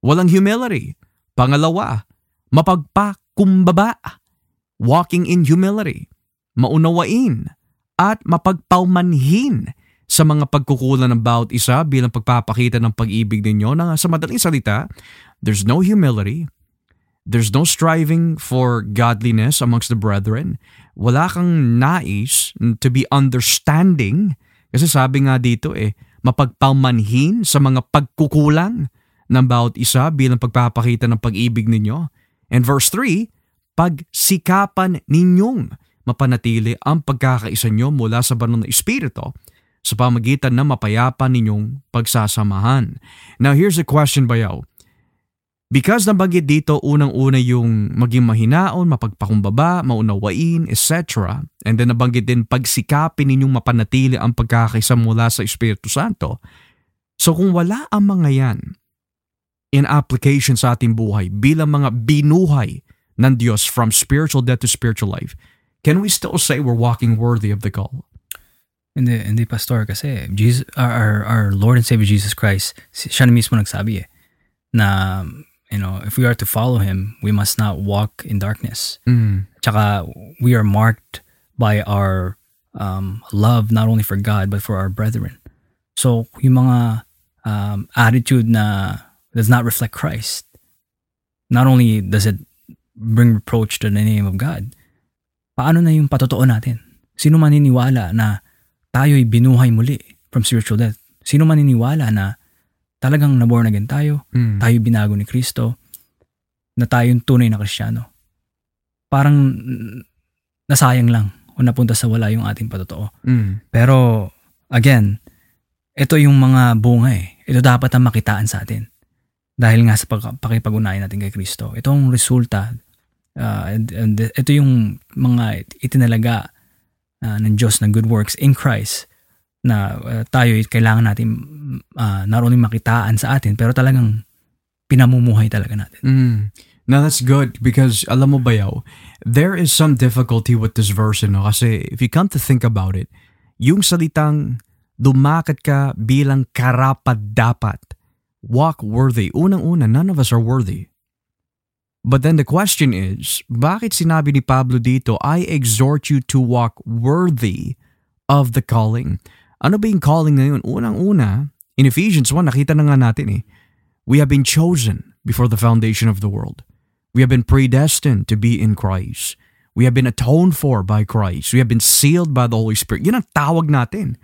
walang humility. Pangalawa, mapagpakumbaba. Walking in humility. Maunawain at mapagpaumanhin sa mga pagkukulan ng bawat isa bilang pagpapakita ng pag-ibig ninyo na sa madaling salita, there's no humility, there's no striving for godliness amongst the brethren, wala kang nais to be understanding, kasi sabi nga dito eh, mapagpaumanhin sa mga pagkukulang ng bawat isa bilang pagpapakita ng pag-ibig ninyo. And verse 3, pagsikapan ninyong mapanatili ang pagkakaisa nyo mula sa banal na espiritu sa pamagitan ng mapayapa ninyong pagsasamahan. Now here's a question bayaw. Because nabanggit dito unang-una yung maging mahinaon, mapagpakumbaba, maunawain, etc. And then nabanggit din pagsikapin ninyong mapanatili ang pagkakaisa mula sa Espiritu Santo. So kung wala ang mga yan in application sa ating buhay bilang mga binuhay ng Diyos from spiritual death to spiritual life, can we still say we're walking worthy of the call? Hindi, hindi pastor kasi Jesus, our, our, our Lord and Savior Jesus Christ, si- siya na mismo nagsabi eh, na, you know, if we are to follow Him, we must not walk in darkness. Mm. Tsaka, we are marked by our um, love not only for God, but for our brethren. So, yung mga um, attitude na does not reflect Christ, not only does it bring reproach to the name of God, paano na yung patotoo natin? Sino maniniwala na tayo'y binuhay muli from spiritual death? Sino maniniwala na talagang naborn again tayo, Mm. tayo binago ni Kristo, na tayo yung tunay na Kristiyano? Parang nasayang lang o napunta sa wala yung ating patotoo. Mm. Pero, again, ito yung mga bunga eh. Ito dapat ang makitaan sa atin. Dahil nga sa pag- pakipag-unayan natin kay Kristo. Itong resulta, uh, and, and ito yung mga itinalaga uh, ng Diyos na good works in Christ na uh, tayo kailangan natin uh, not only makitaan sa atin, pero talagang pinamumuhay talaga natin. Mm. Now that's good because alam mo ba yaw, there is some difficulty with this verse no? kasi if you come to think about it, yung salitang dumakit ka bilang karapat dapat, walk worthy, unang-una, none of us are worthy. But then the question is, bakit sinabi ni Pablo dito, I exhort you to walk worthy of the calling. Ano ba yung calling na yun? Unang-una, in Ephesians 1, nakita na nga natin eh, We have been chosen before the foundation of the world. We have been predestined to be in Christ. We have been atoned for by Christ. We have been sealed by the Holy Spirit. Yun ang tawag natin.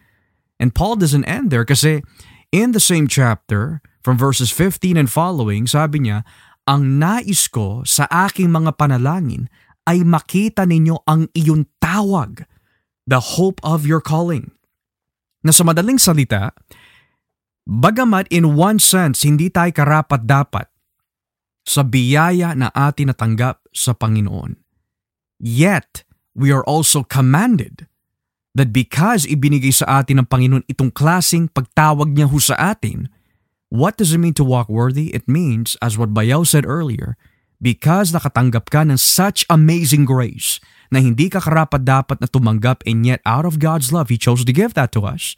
And Paul doesn't end there kasi in the same chapter, from verses 15 and following, sabi niya, ang nais ko sa aking mga panalangin ay makita ninyo ang iyong tawag, the hope of your calling. Na sa madaling salita, bagamat in one sense hindi tayo karapat-dapat sa biyaya na atin natanggap sa Panginoon, yet we are also commanded that because ibinigay sa atin ng Panginoon itong klasing pagtawag niya ho sa atin, what does it mean to walk worthy? It means, as what Bayaw said earlier, because nakatanggap ka ng such amazing grace na hindi ka karapat dapat na tumanggap and yet out of God's love, He chose to give that to us.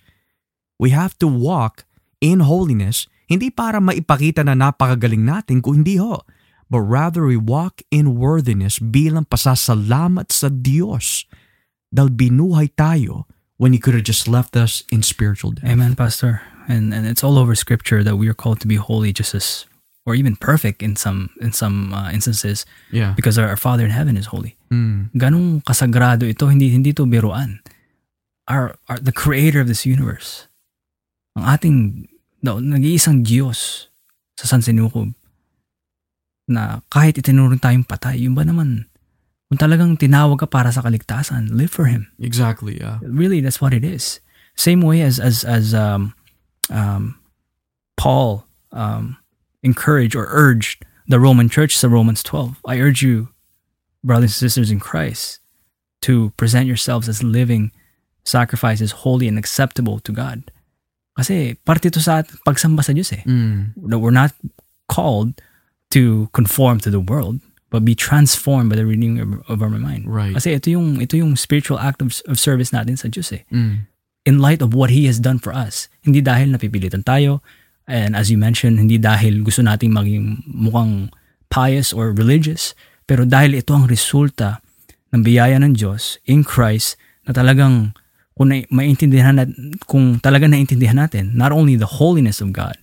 We have to walk in holiness, hindi para maipakita na napakagaling natin kung hindi ho, but rather we walk in worthiness bilang pasasalamat sa Diyos dahil binuhay tayo when He could have just left us in spiritual death. Amen, Pastor. And and it's all over Scripture that we are called to be holy, just as or even perfect in some in some uh, instances, Yeah. because our, our Father in heaven is holy. Mm. Ganong kasagrado ito, hindi hindi to biruan. Our, our the Creator of this universe, ang ating no, nag-iisang Diyos sa San Sinukob, na kahit itinuro tayong patay, yun ba naman, kung talagang tinawag ka para sa kaligtasan, live for Him. Exactly, yeah. really that's what it is same way as as as um um paul um encouraged or urged the roman church sa romans 12 i urge you brothers and sisters in christ to present yourselves as living sacrifices holy and acceptable to god kasi parte ito sa pagsamba sa Diyos eh Mm. that we're not called to conform to the world but be transformed by the renewing of, of our mind Right. kasi ito yung ito yung spiritual act of, of service natin sa Diyos eh Mm. in light of what He has done for us. Hindi dahil napipilitan tayo, and as you mentioned, hindi dahil gusto nating maging mukhang pious or religious, pero dahil ito ang resulta ng biyaya ng Diyos in Christ na talagang kung maintindihan natin, kung talagang naintindihan natin, not only the holiness of God,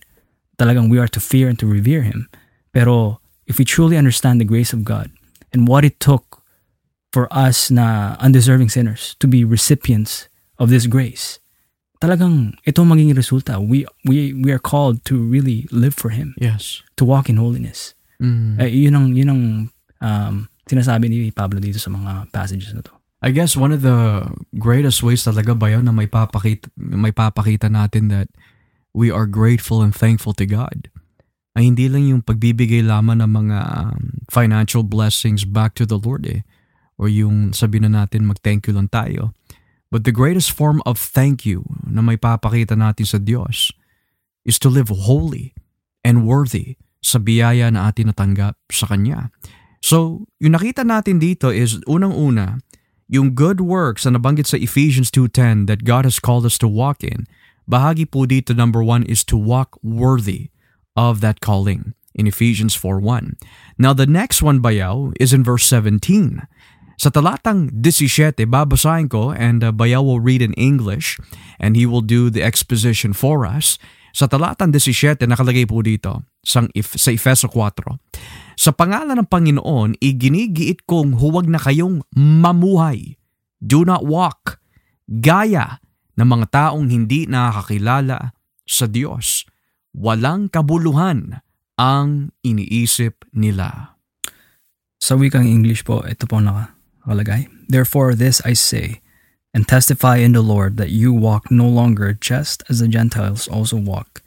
talagang we are to fear and to revere Him, pero if we truly understand the grace of God and what it took for us na undeserving sinners to be recipients of this grace. Talagang ito ang magiging resulta. We we we are called to really live for him, Yes. to walk in holiness. Mm. Eh, yun ang yun ang um, sinasabi ni Pablo dito sa mga passages na to. I guess one of the greatest ways talaga ba yun na may papakita, may papakita natin that we are grateful and thankful to God. Ay hindi lang yung pagbibigay lamang ng mga um, financial blessings back to the Lord eh. Or yung sabi na natin mag-thank you lang tayo. But the greatest form of thank you na may papakita natin sa Diyos is to live holy and worthy sa biyaya na atin natanggap sa Kanya. So, yung nakita natin dito is unang-una, yung good works na nabanggit sa Ephesians 2.10 that God has called us to walk in, bahagi po dito number one is to walk worthy of that calling in Ephesians 4.1. Now the next one bayaw is in verse 17. Sa talatang 17, babasahin ko and uh, Bayaw will read in English and he will do the exposition for us. Sa talatang 17, nakalagay po dito sa, if, sa Efeso 4. Sa pangalan ng Panginoon, iginigiit kong huwag na kayong mamuhay. Do not walk. Gaya ng mga taong hindi nakakilala sa Diyos. Walang kabuluhan ang iniisip nila. Sa wikang English po, ito po naka- Therefore, this I say, and testify in the Lord that you walk no longer just as the Gentiles also walk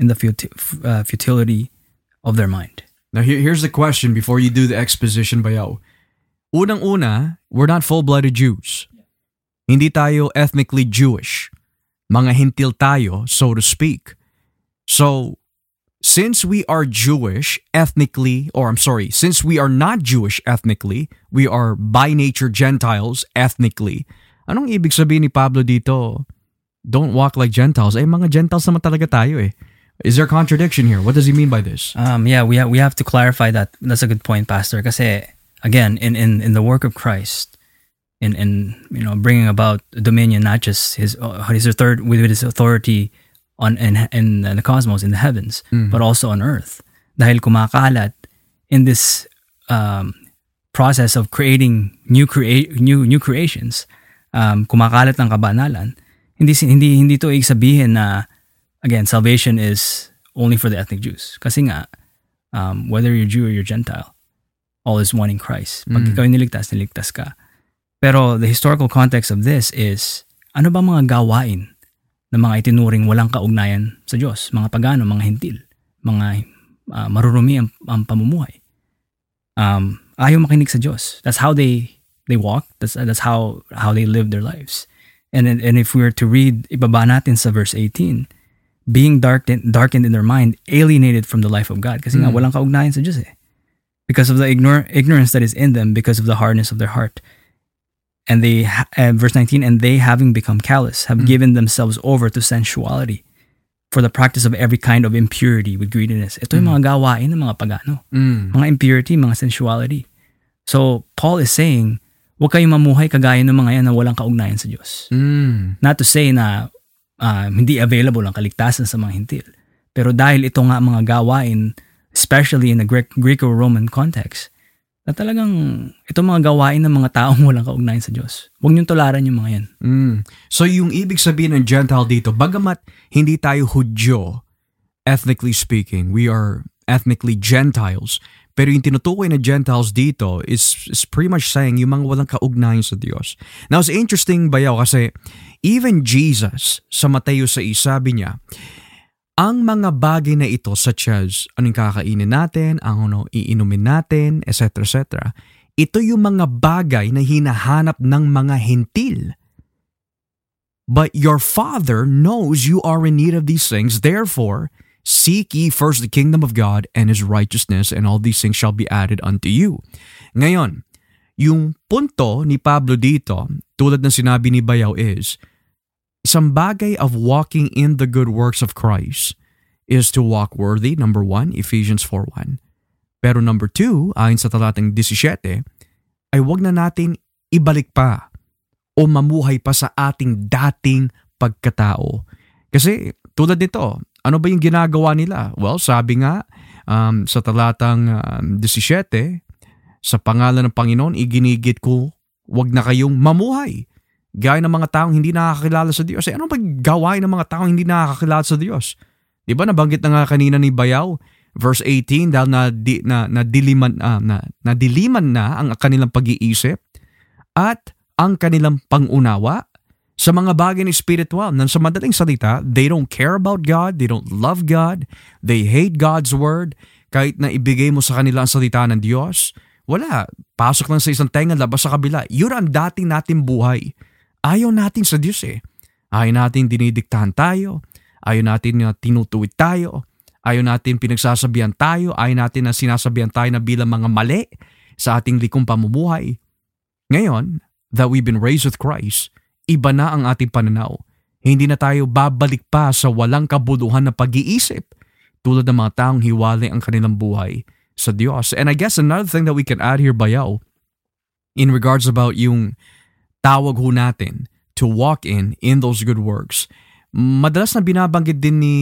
in the futi- uh, futility of their mind. Now here, here's the question before you do the exposition bayaw. Unang-una, we're not full-blooded Jews. Hindi tayo ethnically Jewish. Mga hintil tayo, so to speak. So, since we are Jewish ethnically, or I'm sorry, since we are not Jewish ethnically, we are by nature Gentiles ethnically. Anong ibig sabihin ni Pablo dito? Don't walk like Gentiles. Eh, mga Gentiles naman talaga tayo eh. Is there contradiction here? What does he mean by this? Um, yeah, we have, we have to clarify that. That's a good point, Pastor. Kasi again, in, in, in the work of Christ, in, in you know bringing about dominion, not just his uh, his third with his authority on in, in the cosmos, in the heavens, Mm. but also on earth. Dahil kumakalat in this um, process of creating new crea- new new creations, um, kumakalat ng kabanalan. Hindi hindi hindi to ibig sabihin na again salvation is only for the ethnic Jews. Kasi nga um, whether you're Jew or you're Gentile, all is one in Christ. Pag Mm. ikaw niligtas, niligtas ka. Pero the historical context of this is ano ba mga gawain na mga itinuring walang kaugnayan sa Diyos, mga pagano, mga hintil, mga ah, marurumi ang, ang pamumuhay. Um, ayaw makinig sa Diyos. That's how they they walk. That's that's how how they live their lives. And and if we were to read ibaba natin sa verse 18, being darkened darkened in their mind, alienated from the life of God. Kasi nga Mm. walang kaugnayan sa Diyos eh. Because of the ignor- ignorance that is in them, because of the hardness of their heart. And they, uh, verse 19, and they having become callous, have Mm. given themselves over to sensuality for the practice of every kind of impurity with greediness. Ito yung Mm. mga gawain ng mga pagano. Mm. Mga impurity, mga sensuality. So, Paul is saying, huwag kayong mamuhay kagaya ng mga yan na walang kaugnayan sa Diyos. Mm. Not to say na ah, hindi available ang kaligtasan sa mga hintil. Pero dahil ito nga mga gawain, especially in the Greek, Greco-Roman context, na talagang ito mga gawain ng mga taong walang kaugnayan sa Diyos. Huwag niyong tularan yung mga yan. Mm. So yung ibig sabihin ng Gentile dito, bagamat hindi tayo Hudyo, ethnically speaking, we are ethnically Gentiles, pero yung tinutukoy na Gentiles dito is, is pretty much saying yung mga walang kaugnayan sa Diyos. Now, it's interesting bayaw kasi even Jesus sa Mateo sa sabi niya, ang mga bagay na ito such as anong kakainin natin, ang ano iinumin natin, etc. etc. Ito yung mga bagay na hinahanap ng mga hentil. But your Father knows you are in need of these things. Therefore, seek ye first the kingdom of God and His righteousness, and all these things shall be added unto you. Ngayon, yung punto ni Pablo dito, tulad ng sinabi ni Bayaw is, isang bagay of walking in the good works of Christ is to walk worthy, number one, Ephesians 4.1. Pero number two, ayon sa talatang 17, ay wag na natin ibalik pa o mamuhay pa sa ating dating pagkatao. Kasi tulad nito, ano ba yung ginagawa nila? Well, sabi nga um, sa talatang um, 17, sa pangalan ng Panginoon, iginigit ko, wag na kayong mamuhay. Gaya ng mga taong hindi nakakilala sa Diyos. Eh, ano ba gawain ng mga taong hindi nakakilala sa Diyos? Di ba nabanggit na nga kanina ni Bayaw, verse 18, dahil na, di, na, na, diliman, ah, na, na diliman na ang kanilang pag-iisip at ang kanilang pangunawa sa mga bagay na spiritual. Nang sa madaling salita, they don't care about God, they don't love God, they hate God's word. Kahit na ibigay mo sa kanila ang salita ng Diyos, wala. Pasok lang sa isang tenga, labas sa kabila. Yun ang dating natin buhay. Ayaw natin sa Diyos eh. Ayaw natin dinidiktahan tayo. Ayaw natin na tinutuwid tayo. Ayaw natin pinagsasabihan tayo. Ayaw natin na sinasabihan tayo na bilang mga mali sa ating likong pamumuhay. Ngayon, that we've been raised with Christ, iba na ang ating pananaw. Hindi na tayo babalik pa sa walang kabuluhan na pag-iisip tulad ng mga taong hiwalay ang kanilang buhay sa Diyos. And I guess another thing that we can add here, Bayaw, in regards about yung tawag ho natin to walk in in those good works. Madalas na binabanggit din ni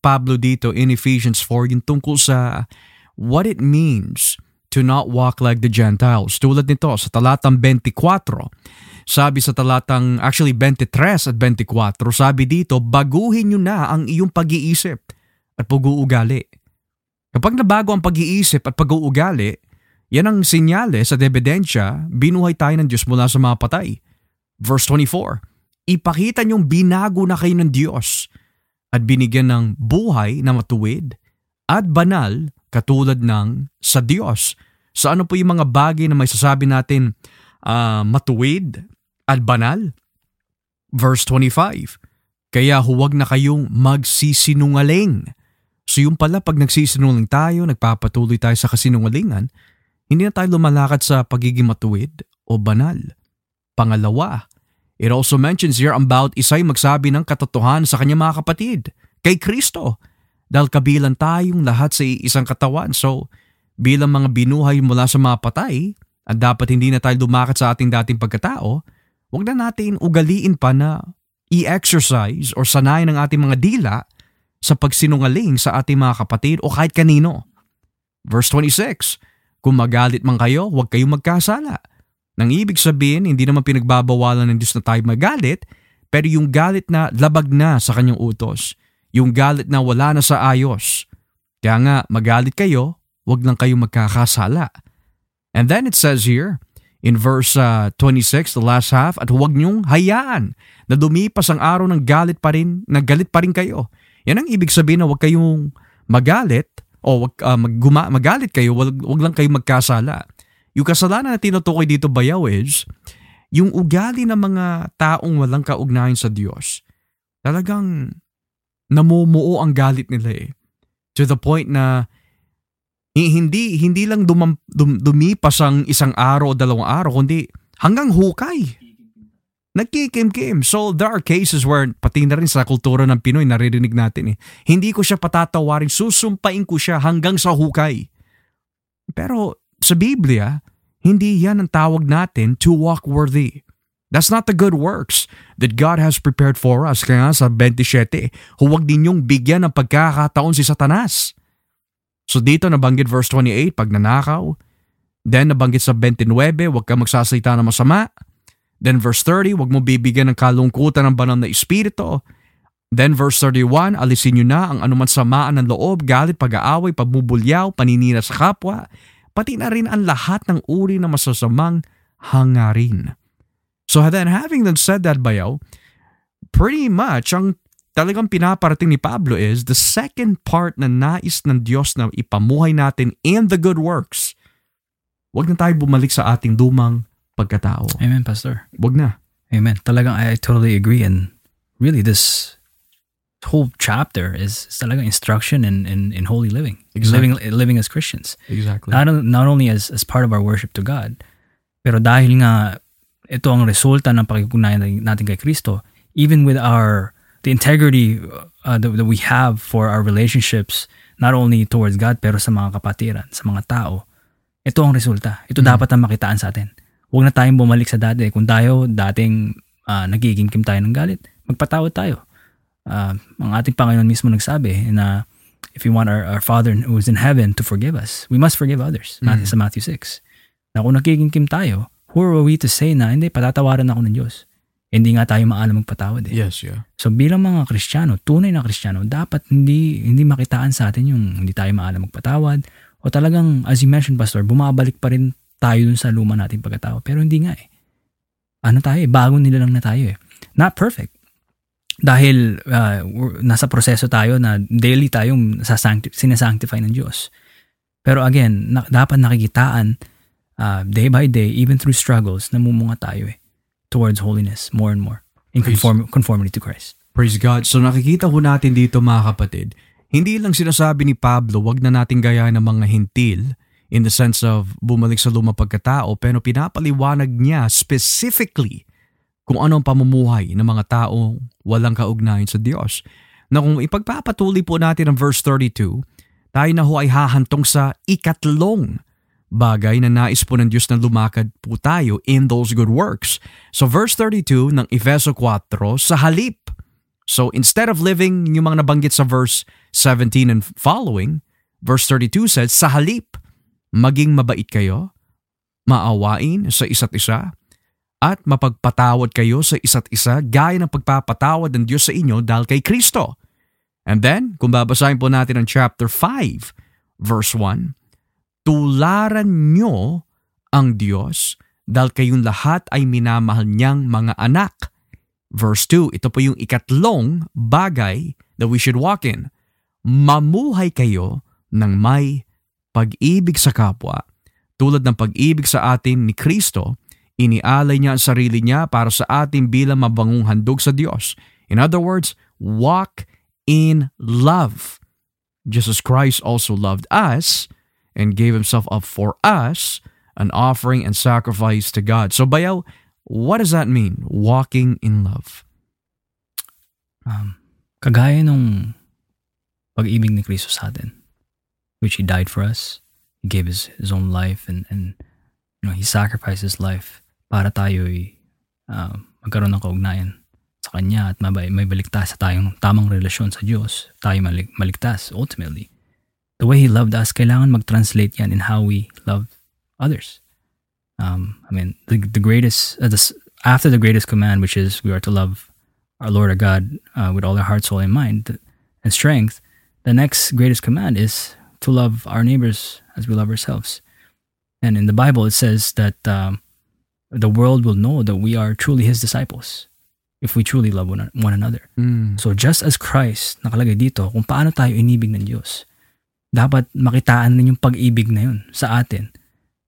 Pablo dito in Ephesians 4 yung tungkol sa what it means to not walk like the Gentiles. Tulad nito sa talatang 24, sabi sa talatang actually 23 at 24, sabi dito, baguhin nyo na ang iyong pag-iisip at pag-uugali. Kapag nabago ang pag-iisip at pag-uugali, yan ang sinyales at ebidensya, binuhay tayo ng Diyos mula sa mga patay. Verse 24, Ipakita niyong binago na kayo ng Diyos at binigyan ng buhay na matuwid at banal katulad ng sa Diyos. Sa ano po yung mga bagay na may sasabi natin ah, matuwid at banal? Verse 25, Kaya huwag na kayong magsisinungaling. So yung pala pag nagsisinungaling tayo, nagpapatuloy tayo sa kasinungalingan, hindi na tayo lumalakad sa pagiging matuwid o banal. Pangalawa, it also mentions here about isa'y magsabi ng katotohanan sa kanyang mga kapatid, kay Kristo. Dahil kabilang tayong lahat sa isang katawan. So, bilang mga binuhay mula sa mga patay, at dapat hindi na tayo lumakad sa ating dating pagkatao, huwag na natin ugaliin pa na i-exercise or sanay ng ating mga dila sa pagsinungaling sa ating mga kapatid o kahit kanino. Verse 26, Kung magalit man kayo, huwag kayong magkasala. Nang ibig sabihin, hindi naman pinagbabawalan ng Diyos na tayo magalit, pero yung galit na labag na sa kanyang utos. Yung galit na wala na sa ayos. Kaya nga, magalit kayo, huwag lang kayong magkakasala. And then it says here, in verse uh, 26, the last half, at huwag niyong hayaan na dumipas ang araw ng galit pa rin, nagalit pa rin kayo. Yan ang ibig sabihin na huwag kayong magalit o wag, uh, magguma, magalit kayo, wag, wag lang kayong magkasala. Yung kasalanan na tinutukoy dito bayaw is, yung ugali ng mga taong walang kaugnayan sa Diyos, talagang namumuo ang galit nila eh. To the point na hindi hindi lang dumam, dum, dumipas ang isang araw o dalawang araw, kundi hanggang hukay. Nagkikimkim. So there are cases where pati na rin sa kultura ng Pinoy naririnig natin eh. Hindi ko siya patatawarin, susumpain ko siya hanggang sa hukay. Pero sa Biblia, hindi yan ang tawag natin to walk worthy. That's not the good works that God has prepared for us. Kaya sa 27, huwag ninyong bigyan ng pagkakataon si Satanas. So dito nabanggit verse 28, pag nanakaw. Then nabanggit sa 29, huwag kang magsasalita ng masama. Then verse 30, huwag mo bibigyan ng kalungkutan ng banal na espiritu. Then verse 31, alisin nyo na ang anuman samaan ng loob, galit, pag-aaway, pagmubulyaw, paninira sa kapwa, pati na rin ang lahat ng uri ng masasamang hangarin. So then having then said that bayaw, pretty much ang talagang pinaparating ni Pablo is the second part na nais ng Diyos na ipamuhay natin in the good works. Huwag na tayo bumalik sa ating dumang pagkatao. Amen, Pastor. Huwag na. Amen. Talagang I totally agree and really this whole chapter is, is talagang instruction in, in, in holy living. Exactly. Living living as Christians. Exactly. Not, not only as, as part of our worship to God, pero dahil nga ito ang resulta ng pakikugnayan natin kay Kristo, even with our the integrity uh, that, that we have for our relationships, not only towards God, pero sa mga kapatiran, sa mga tao, ito ang resulta. Ito Mm. dapat ang makitaan sa atin. Huwag na tayong bumalik sa dati. Kung tayo dating uh, nagiging kim tayo ng galit, magpatawad tayo. Uh, ang ating Panginoon mismo nagsabi na if we want our, our Father who is in heaven to forgive us, we must forgive others. Mm. Matthew, sa Matthew 6. Na kung nagiging kim tayo, who are we to say na hindi, patatawaran ako ng Diyos. Hindi nga tayo maalam magpatawad eh. Yes, yeah. So bilang mga Kristiyano, tunay na Kristiyano, dapat hindi hindi makitaan sa atin yung hindi tayo maalam magpatawad o talagang as you mentioned pastor, bumabalik pa rin tayo dun sa luma nating pagkatao. Pero hindi nga eh. Ano tayo eh, bagong nilalang na tayo eh. Not perfect. Dahil uh, nasa proseso tayo na daily tayong sasancti- sinasanctify ng Diyos. Pero again, na, dapat nakikitaan uh, day by day, even through struggles, namumunga tayo eh towards holiness more and more in conform- conformity to Christ. Praise God. So nakikita ko natin dito mga kapatid, hindi lang sinasabi ni Pablo, wag na natin gayahin ng mga hintil in the sense of bumalik sa lumang pagkatao, pero pinapaliwanag niya specifically kung ano ang pamumuhay ng mga taong walang kaugnayan sa Diyos. Na kung ipagpapatuloy po natin ang verse 32, tayo na ho ay hahantong sa ikatlong bagay na nais po ng Diyos na lumakad po tayo in those good works. So verse 32 ng Efeso 4, sa halip. So instead of living yung mga nabanggit sa verse 17 and following, verse 32 says, sa halip, maging mabait kayo, maawain sa isa't isa, at mapagpatawad kayo sa isa't isa gaya ng pagpapatawad ng Diyos sa inyo dahil kay Kristo. And then, kung babasahin po natin ang chapter 5, verse 1, tularan nyo ang Diyos dahil kayong lahat ay minamahal niyang mga anak. Verse 2, ito po yung ikatlong bagay that we should walk in. Mamuhay kayo ng may pag-ibig sa kapwa. Tulad ng pag-ibig sa atin ni Kristo, inialay niya ang sarili niya para sa atin bilang mabangong handog sa Diyos. In other words, walk in love. Jesus Christ also loved us and gave himself up for us, an offering and sacrifice to God. So bayaw, what does that mean? Walking in love. Um, kagaya nung pag-ibig ni Kristo sa atin, which He died for us, He gave His, his own life and, and you know, He sacrificed His life para tayo um, magkaroon ng kaugnayan sa Kanya at mabay, may baligtas sa tayong tamang relasyon sa Diyos, tayo malik- maligtas ultimately. The way He loved us, kailangan mag-translate yan in how we love others. Um, I mean, the, the greatest, uh, the, after the greatest command, which is we are to love our Lord our God uh, with all our heart, soul, and mind and strength, the next greatest command is to love our neighbors as we love ourselves. And in the Bible, it says that um, the world will know that we are truly His disciples if we truly love one, one another. Mm. So just as Christ, nakalagay dito, kung paano tayo inibig ng Diyos, dapat makitaan rin yung pag-ibig na yun sa atin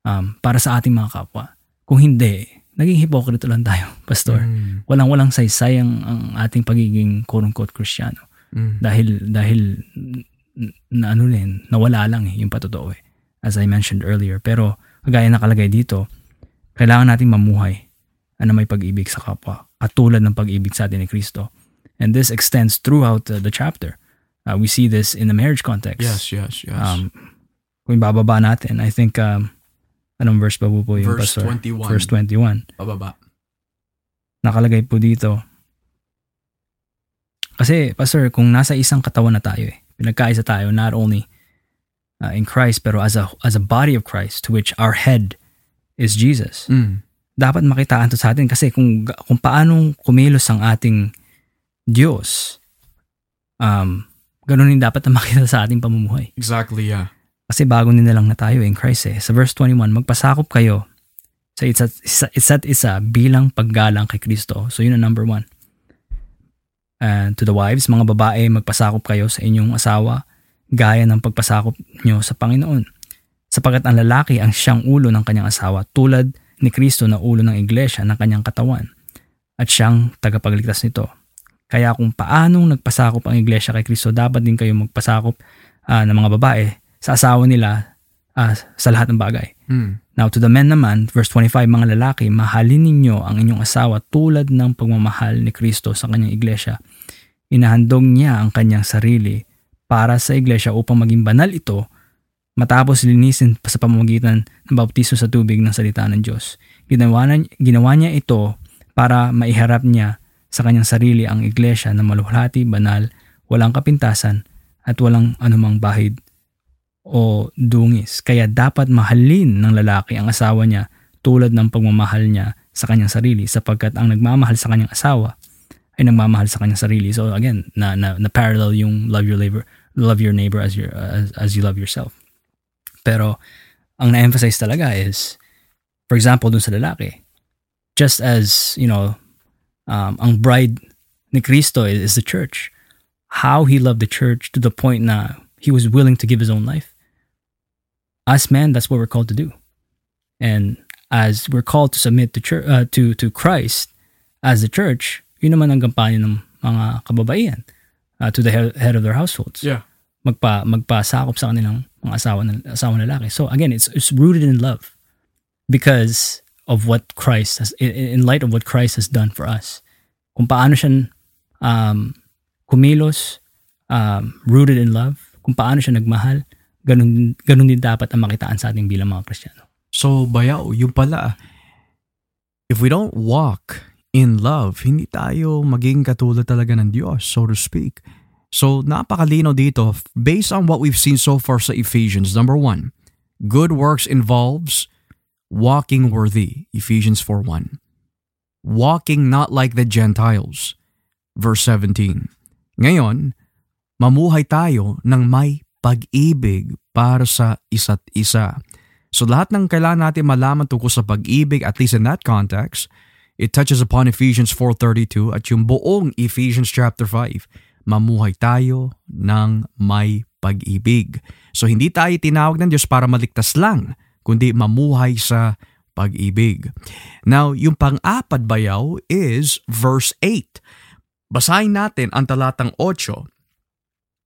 um, para sa ating mga kapwa. Kung hindi, naging hipokrito lang tayo, Pastor. Mm. Walang-walang saysay ang, ang ating pagiging quote-unquote Kristiyano. Mm. Dahil, dahil na ano rin, nawala lang eh, yung patotoo eh. As I mentioned earlier. Pero, kagaya nakalagay dito, kailangan nating mamuhay na may pag-ibig sa kapwa. Katulad ng pag-ibig sa atin ni Kristo. And this extends throughout uh, the chapter. Uh, we see this in the marriage context. Yes, yes, yes. Um, kung bababa natin, I think, um, anong verse ba po po yung Verse Pastor? 21. Verse 21. Pababa. Nakalagay po dito. Kasi, Pastor, kung nasa isang katawan na tayo eh, pinagkaisa tayo not only uh, in Christ, pero as a, as a body of Christ, to which our head is Jesus. Mm. Dapat makitaan to sa atin kasi kung, kung paanong kumilos ang ating Diyos, um, ganun din dapat na makita sa ating pamumuhay. Exactly, yeah. Kasi bago na lang na tayo in Christ eh. Sa verse 21, magpasakop kayo sa isa't isa, isa't isa bilang paggalang kay Kristo. So yun ang number one. And to the wives, mga babae, magpasakop kayo sa inyong asawa gaya ng pagpasakop nyo sa Panginoon. Sapagat ang lalaki ang siyang ulo ng kanyang asawa tulad ni Kristo na ulo ng iglesia ng kanyang katawan at siyang tagapagligtas nito. Kaya kung paanong nagpasakop ang iglesia kay Kristo, dapat din kayo magpasakop ah, ng mga babae sa asawa nila ah, sa lahat ng bagay. Mm. Now to the men naman, verse 25, mga lalaki, mahalin ninyo ang inyong asawa tulad ng pagmamahal ni Kristo sa kanyang iglesia. Inahandog niya ang kanyang sarili para sa iglesia upang maging banal ito matapos linisin sa pamamagitan ng baptiso sa tubig ng salita ng Diyos. Ginawa, na, ginawa niya ito para maiharap niya sa kanyang sarili ang iglesia na maluhati, banal, walang kapintasan at walang anumang bahid o dungis. Kaya dapat mahalin ng lalaki ang asawa niya tulad ng pagmamahal niya sa kanyang sarili sapagkat ang nagmamahal sa kanyang asawa ay nagmamahal sa kanyang sarili. So again, na, na, na parallel yung love your neighbor, love your neighbor as, your, as, as you love yourself. Pero ang na-emphasize talaga is, for example, dun sa lalaki, just as, you know, um, ang bride ni Cristo is, is the church. How he loved the church to the point na he was willing to give his own life. Us men, that's what we're called to do. And as we're called to submit to church, uh, to to Christ as the church, yun naman ang gampanin ng mga kababaihan uh, to the head, of their households. Yeah. Magpa magpasakop sa kanilang mga asawa ng asawa ng lalaki. So again, it's it's rooted in love because of what Christ has in, in light of what Christ has done for us. Kung paano siya um, kumilos, um, rooted in love, kung paano siya nagmahal, ganun, ganun din dapat ang makitaan sa ating bilang mga Kristiyano. So, bayaw, yung pala, if we don't walk in love, hindi tayo maging katulad talaga ng Diyos, so to speak. So, napakalino dito, based on what we've seen so far sa Ephesians, number one, good works involves walking worthy, Ephesians 4.1. Walking not like the Gentiles, verse 17. Ngayon, mamuhay tayo ng may pag-ibig para sa isa't isa. So lahat ng kailangan natin malaman tungkol sa pag-ibig, at least in that context, it touches upon Ephesians 4.32 at yung buong Ephesians chapter 5. Mamuhay tayo ng may pag-ibig. So hindi tayo tinawag ng Diyos para maligtas lang, kundi mamuhay sa pag-ibig. Now, yung pang-apat bayaw is verse 8. Basahin natin ang talatang 8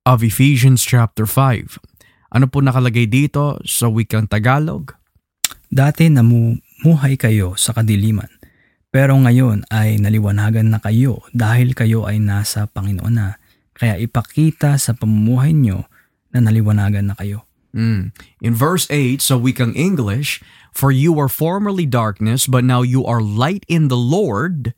of Ephesians chapter 5. Ano po nakalagay dito sa wikang Tagalog? Dati namumuhay kayo sa kadiliman, pero ngayon ay naliwanagan na kayo dahil kayo ay nasa Panginoon na. Kaya ipakita sa pamumuhay nyo na naliwanagan na kayo. Mm. In verse 8, sa wikang English, For you were formerly darkness, but now you are light in the Lord.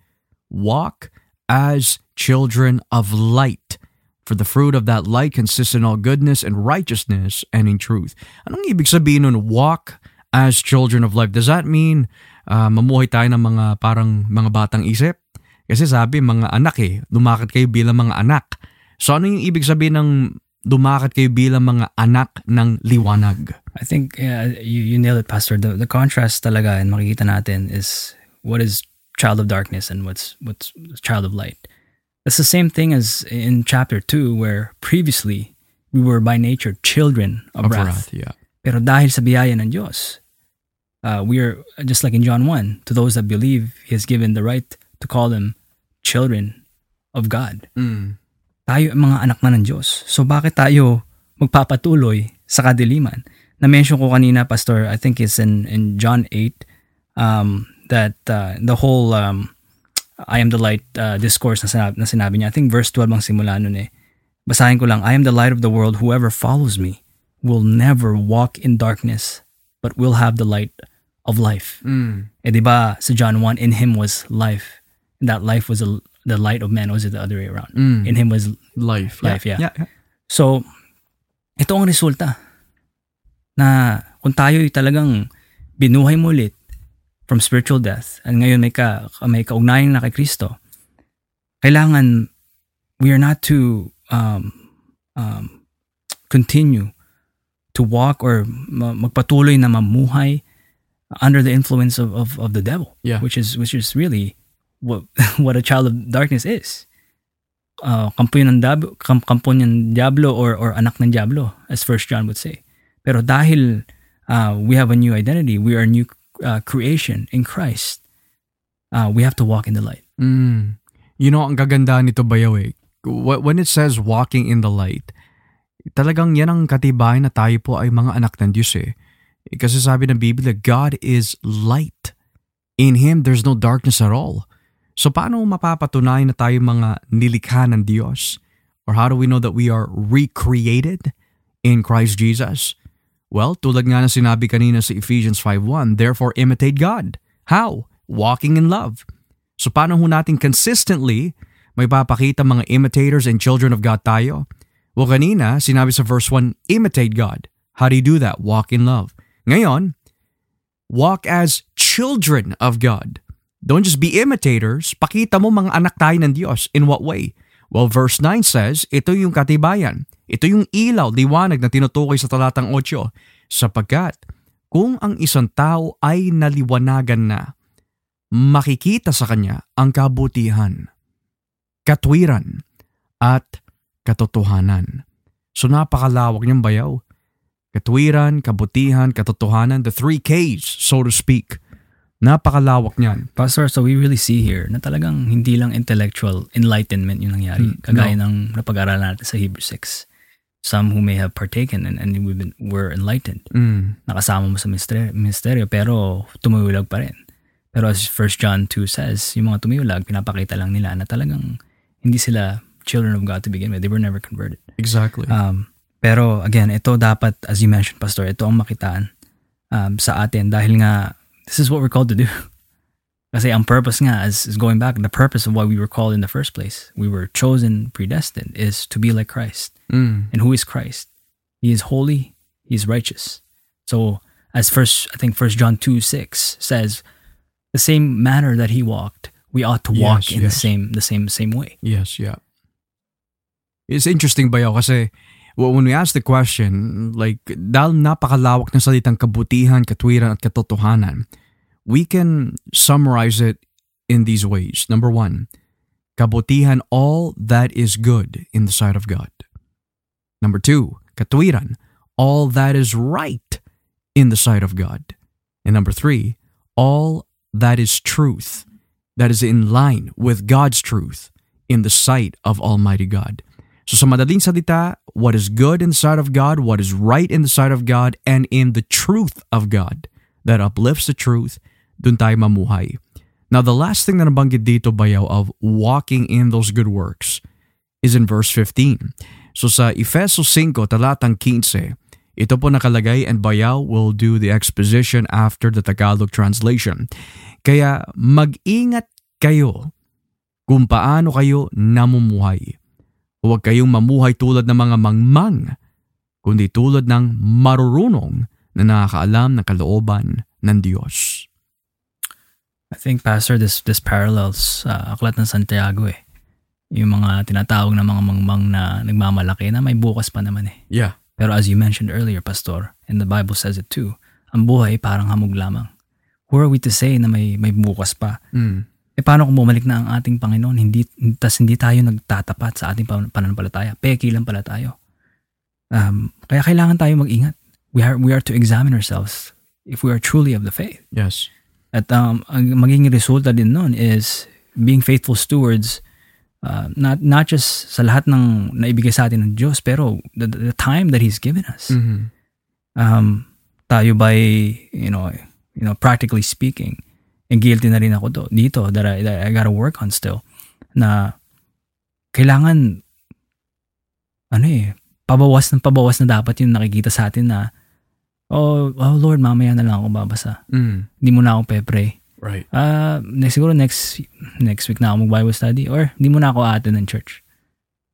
Walk as children of light. For the fruit of that light consists in all goodness and righteousness and in truth. Anong ibig sabihin nun, walk as children of light? Does that mean uh, mamuhay tayo ng mga parang mga batang isip? Kasi sabi, mga anak eh, lumakad kayo bilang mga anak. So ano yung ibig sabihin ng dumakat kayo bilang mga anak ng liwanag? I think yeah, you, you nailed it, Pastor. The, the contrast talaga and makikita natin is what is child of darkness and what's what's child of light. It's the same thing as in chapter 2 where previously we were by nature children of, Of wrath. wrath, yeah. Pero dahil sa biyaya ng Diyos, uh, we are, just like in John 1, to those that believe, He has given the right to call them children of God. Mm. Tayo ang mga anak na ng Diyos. So bakit tayo magpapatuloy sa kadiliman? Na-mention ko kanina, Pastor, I think it's in, in John 8, um, that uh, the whole um, I am the light uh, discourse na sinabi, na sinabi niya. I think verse 12 ang simula nun eh. Basahin ko lang, I am the light of the world. Whoever follows me will never walk in darkness, but will have the light of life. Mm. Eh di ba sa John 1, in him was life. And that life was a, the light of man. Or was it the other way around? Mm. In him was Life. Life, yeah. yeah. So, ito ang resulta na kung tayo talagang binuhay mo ulit from spiritual death and ngayon may, ka, may kaugnayan na kay Kristo, kailangan we are not to um, um, continue to walk or ma- magpatuloy na mamuhay under the influence of, of, of the devil, Yeah. which is which is really what what a child of darkness is. Uh, kampo yun ng kam- kampo ng diablo or or anak ng diablo as First John would say. Pero dahil uh, we have a new identity, we are a new uh, creation in Christ. Uh, we have to walk in the light. Mm. You know, ang gaganda nito bayaw eh. Wh- When it says walking in the light, talagang yan ang katibayan na tayo po ay mga anak ng Diyos eh. Kasi sabi ng Biblia, God is light. In Him, there's no darkness at all. So paano mapapatunayan na tayo mga nilikha ng Diyos? Or how do we know that we are recreated in Christ Jesus? Well, tulad nga ng sinabi kanina sa Ephesians 5.1, Therefore imitate God. How? Walking in love. So paano ho natin consistently may papakita mga imitators and children of God tayo? Well, kanina, sinabi sa verse 1, imitate God. How do you do that? Walk in love. Ngayon, walk as children of God. Don't just be imitators. Pakita mo mga anak tayo ng Diyos. In what way? Well, verse 9 says, ito yung katibayan. Ito yung ilaw, liwanag na tinutukoy sa talatang 8. Sapagkat kung ang isang tao ay naliwanagan na, makikita sa kanya ang kabutihan, katwiran, at katotohanan. So napakalawak niyang bayaw. Katwiran, kabutihan, katotohanan, the three Ks, so to speak. Napakalawak niyan. Pastor, so we really see here na talagang hindi lang intellectual enlightenment yung nangyari. Mm, Kagaya ng napag-aralan natin sa Hebrew 6. Some who may have partaken and, and we've been, were enlightened. Mm. Nakasama mo sa misteryo, misteryo pero tumuwilag pa rin. Pero as 1 John 2 says, yung mga tumiwilag, pinapakita lang nila na talagang hindi sila children of God to begin with. They were never converted. Exactly. Um, pero again, ito dapat, as you mentioned, Pastor, ito ang makitaan um, sa atin dahil nga this is what we're called to do. Kasi ang purpose nga, is, is going back, the purpose of why we were called in the first place, we were chosen, predestined, is to be like Christ. Mm. And who is Christ? He is holy, he is righteous. So as first, I think First John 2 6 says, the same manner that he walked, we ought to walk Yes, in the same the same same way. Yes, yeah. It's interesting ba kasi when we ask the question, like, dahil napakalawak ng salitang kabutihan, katwiran, at katotohanan, we can summarize it in these ways. Number one, kabutihan all that is good in the sight of God. Number two, katwiran, all that is right in the sight of God. And number three, all that is truth, that is in line with God's truth in the sight of Almighty God. So sa madaling salita, what is good in the sight of God, what is right in the sight of God, and in the truth of God that uplifts the truth, dun tayo mamuhay. Now the last thing na nabanggit dito bayaw of walking in those good works is in verse 15. So sa Efeso 5 talatang 15, ito po nakalagay and bayaw will do the exposition after the Tagalog translation. Kaya mag-ingat kayo kung paano kayo namumuhay. Huwag kayong mamuhay tulad ng mga mangmang, kundi tulad ng marurunong na nakakaalam ng kalooban ng Diyos. I think, Pastor, this, this parallels sa Aklat ng Santiago eh. Yung mga tinatawag na mga mangmang na nagmamalaki na may bukas pa naman eh. Yeah. Pero as you mentioned earlier, Pastor, and the Bible says it too, ang buhay parang hamog lamang. Who are we to say na may, may bukas pa? Mm. E paano kung bumalik na ang ating Panginoon, hindi, tas hindi tayo nagtatapat sa ating pan- pananampalataya? Peki lang pala tayo. Um, kaya kailangan tayo mag-ingat. We are, we are to examine ourselves if we are truly of the faith. Yes. At um, ang magiging resulta din nun is being faithful stewards uh, not not just sa lahat ng naibigay sa atin ng Diyos pero the, the time that He's given us. Mhm. Um, tayo by, you know, you know, practically speaking, and guilty na rin ako do, dito that I, that I gotta work on still, na kailangan, ano eh, pabawas ng pabawas na dapat yung nakikita sa atin na, oh, oh Lord, mamaya na lang ako babasa. Mm. Hindi mo na ako pe-pray. Right. Ah, next siguro next next week na ako mag-Bible study or hindi mo na ako aaten ng church.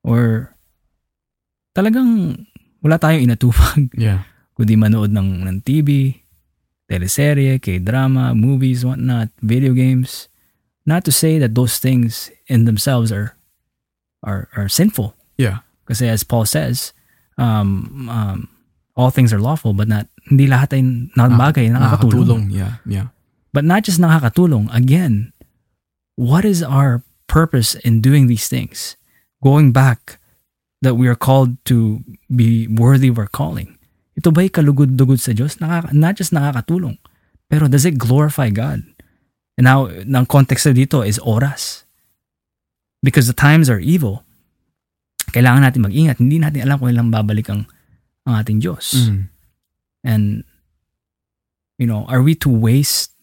Or talagang wala tayong inatupag Yeah. kundi manood ng, ng TV, teleserye, k-drama, movies, whatnot, video games. Not to say that those things in themselves are are are sinful. Yeah. Kasi as Paul says, um, um, all things are lawful but not hindi lahat ay na bagay nakakatulong. Yeah. Yeah. But not just nakakatulong. Again, what is our purpose in doing these things? Going back that we are called to be worthy of our calling. Ito ba'y kalugod-dugod sa Diyos? Nakaka, not just nakakatulong, pero does it glorify God? And now, ng context dito is oras. Because the times are evil. Kailangan natin mag-ingat. Hindi natin alam kung ilang babalik ang, ang ating Diyos. Mm. And, you know, are we to waste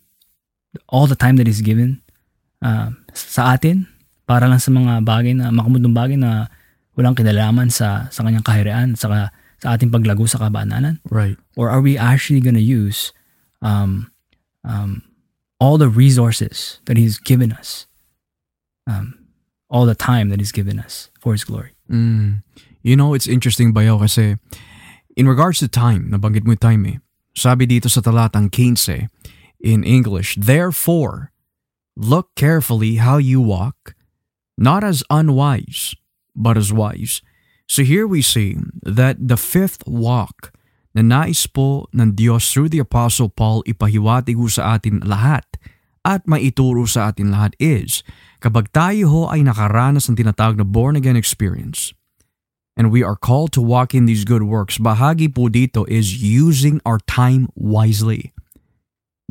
all the time that is given uh, sa atin para lang sa mga bagay na makamundong bagay na walang kinalaman sa sa kanyang kaharian sa sa ating paglago sa kabananan Right. or are we actually going to use um, um, all the resources that he's given us um, all the time that he's given us for his glory Mm. You know, it's interesting bayo kasi in regards to time, nabanggit mo time eh. Sabi dito sa talatang 15 in English, Therefore, look carefully how you walk, not as unwise, but as wise. So here we see that the fifth walk na nais po ng Diyos through the Apostle Paul ipahiwatig ho sa atin lahat at maituro sa atin lahat is kapag tayo ho ay nakaranas ng tinatawag na born again experience and we are called to walk in these good works, bahagi po dito is using our time wisely.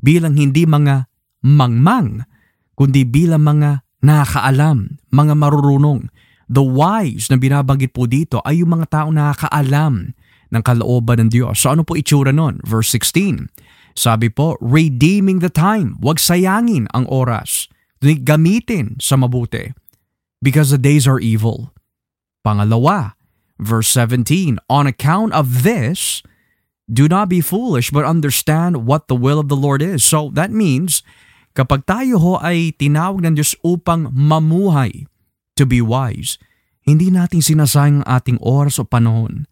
Bilang hindi mga mangmang, kundi bilang mga nakakaalam, mga marurunong. The wise na binabanggit po dito ay yung mga taong nakakaalam ng kalooban ng Diyos. So ano po itsura nun? Verse 16. Sabi po, redeeming the time. Huwag sayangin ang oras. Gamitin sa mabuti. Because the days are evil. Pangalawa, verse 17, On account of this, do not be foolish but understand what the will of the Lord is. So that means, kapag tayo ho ay tinawag ng Diyos upang mamuhay, to be wise, hindi natin sinasayang ang ating oras o panahon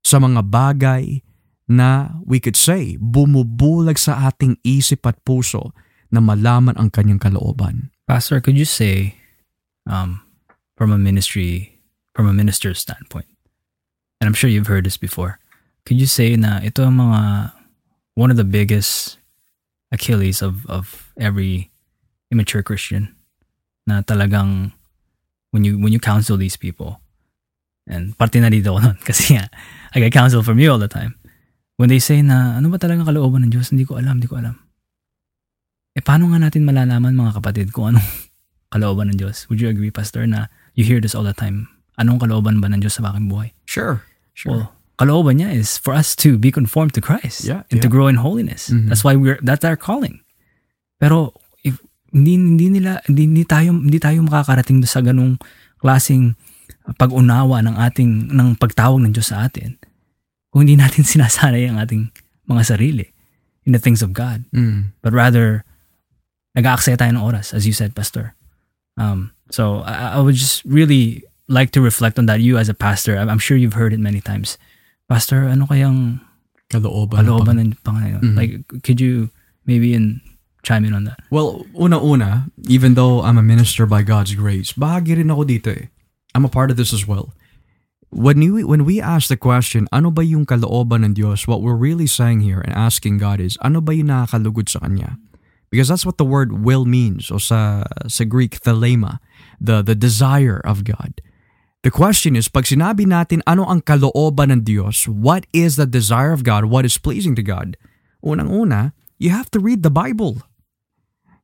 sa mga bagay na we could say bumubulag sa ating isip at puso na malaman ang kanyang kalooban. pastor could you say um, from a ministry from a minister's standpoint and i'm sure you've heard this before could you say na ito ang mga one of the biggest achilles of of every immature christian na talagang when you when you counsel these people. And parte na dito ako nun kasi nga I get counsel from you all the time. When they say na ano ba talagang kalooban ng Diyos? Hindi ko alam hindi ko alam. Eh paano nga natin malalaman mga kapatid kung anong kalooban ng Diyos? Would you agree pastor na you hear this all the time? Anong kalooban ba ng Diyos sa aking buhay? Sure. well kalooban niya is for us to be conformed to Christ Yeah, and to yeah. grow in holiness. Mhm. that's why we're that's our calling. Pero hindi hindi nila hindi, hindi tayo hindi tayo makakarating doon sa ganung klasing pag-unawa ng ating ng pagtawag ng Diyos sa atin kung hindi natin sinasanay ang ating mga sarili in the things of God Mm. but rather nag-aaksaya tayo ng oras as you said pastor um So I, I would just really like to reflect on that. You as a pastor, I'm, I'm sure you've heard it many times. Pastor, ano kayang Kalooban. kalooban ng Panginoon? Mhm. Like, could you maybe in chime in on that? Well, una-una, even though I'm a minister by God's grace, bahagi rin ako dito eh. I'm a part of this as well. When we, when we ask the question, ano ba yung kalooban ng Diyos, what we're really saying here and asking God is, ano ba yung nakakalugod sa Kanya? Because that's what the word will means, o sa, sa Greek, thelema, the, the desire of God. The question is, pag sinabi natin ano ang kalooban ng Diyos, what is the desire of God, what is pleasing to God, unang-una, you have to read the Bible.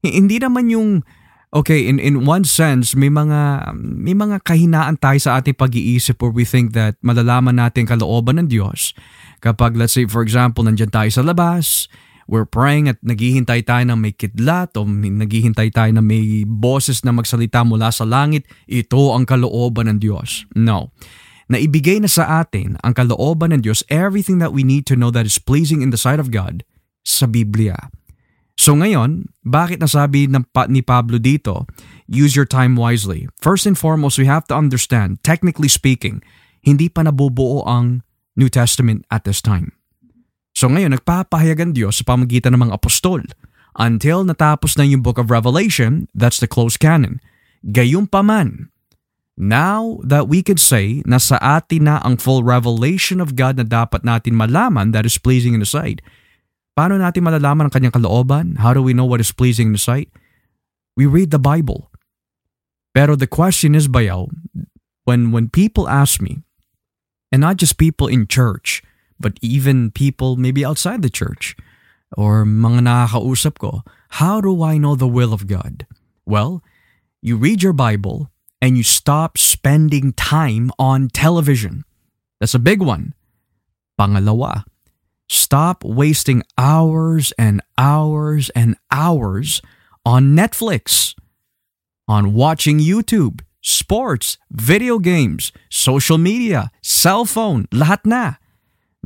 Hindi naman yung okay in in one sense may mga may mga kahinaan tayo sa ating pag-iisip where we think that malalaman natin kalooban ng Diyos. Kapag let's say for example nandiyan tayo sa labas we're praying at naghihintay tayo ng may kidlat o naghihintay tayo na may boses na magsalita mula sa langit ito ang kalooban ng Diyos. No. Naibigay na sa atin ang kalooban ng Diyos everything that we need to know that is pleasing in the sight of God sa Biblia So ngayon, bakit nasabi ng pa, ni Pablo dito, use your time wisely? First and foremost, we have to understand, technically speaking, hindi pa nabubuo ang New Testament at this time. So ngayon, nagpapahayag ang Diyos sa pamagitan ng mga apostol. Until natapos na yung book of Revelation, that's the closed canon. Gayunpaman, now that we could say na sa atin na ang full revelation of God na dapat natin malaman that is pleasing in the sight, Paano natin malalaman ang kanyang kalooban? How do we know what is pleasing in the sight? We read the Bible. Pero the question is, Bayaw, when, when people ask me, and not just people in church, but even people maybe outside the church, or mga nakakausap ko, how do I know the will of God? Well, you read your Bible and you stop spending time on television. That's a big one. Pangalawa, Stop wasting hours and hours and hours on Netflix, on watching YouTube, sports, video games, social media, cell phone, lahat na.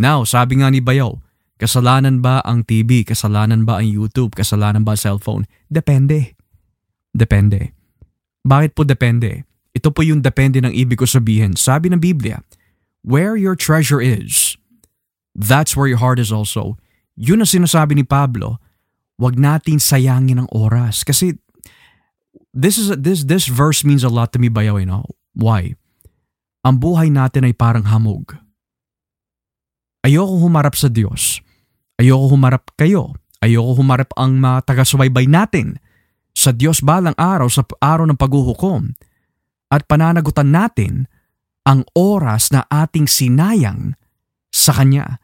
Now, sabi nga ni Bayaw, kasalanan ba ang TV, kasalanan ba ang YouTube, kasalanan ba ang cellphone? Depende. Depende. Bakit po depende? Ito po yung depende ng ibig ko sabihin. Sabi ng Biblia, where your treasure is, that's where your heart is also. Yun ang sinasabi ni Pablo, wag natin sayangin ang oras. Kasi this is this this verse means a lot to me bayaw, you know? Why? Ang buhay natin ay parang hamog. Ayoko humarap sa Diyos. Ayoko humarap kayo. Ayoko humarap ang mga taga-subaybay natin sa Diyos balang araw sa araw ng paghuhukom at pananagutan natin ang oras na ating sinayang sa Kanya.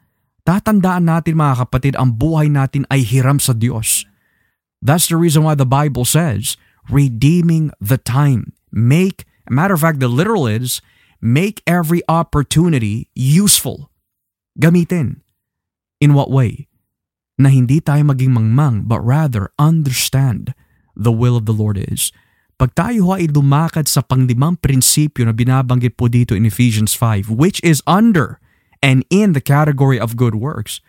Tatandaan natin mga kapatid, ang buhay natin ay hiram sa Diyos. That's the reason why the Bible says, redeeming the time. Make, matter of fact, the literal is, make every opportunity useful. Gamitin. In what way? Na hindi tayo maging mangmang, but rather understand the will of the Lord is. Pag tayo ay lumakad sa panglimang prinsipyo na binabanggit po dito in Ephesians 5, which is under and in the category of good works,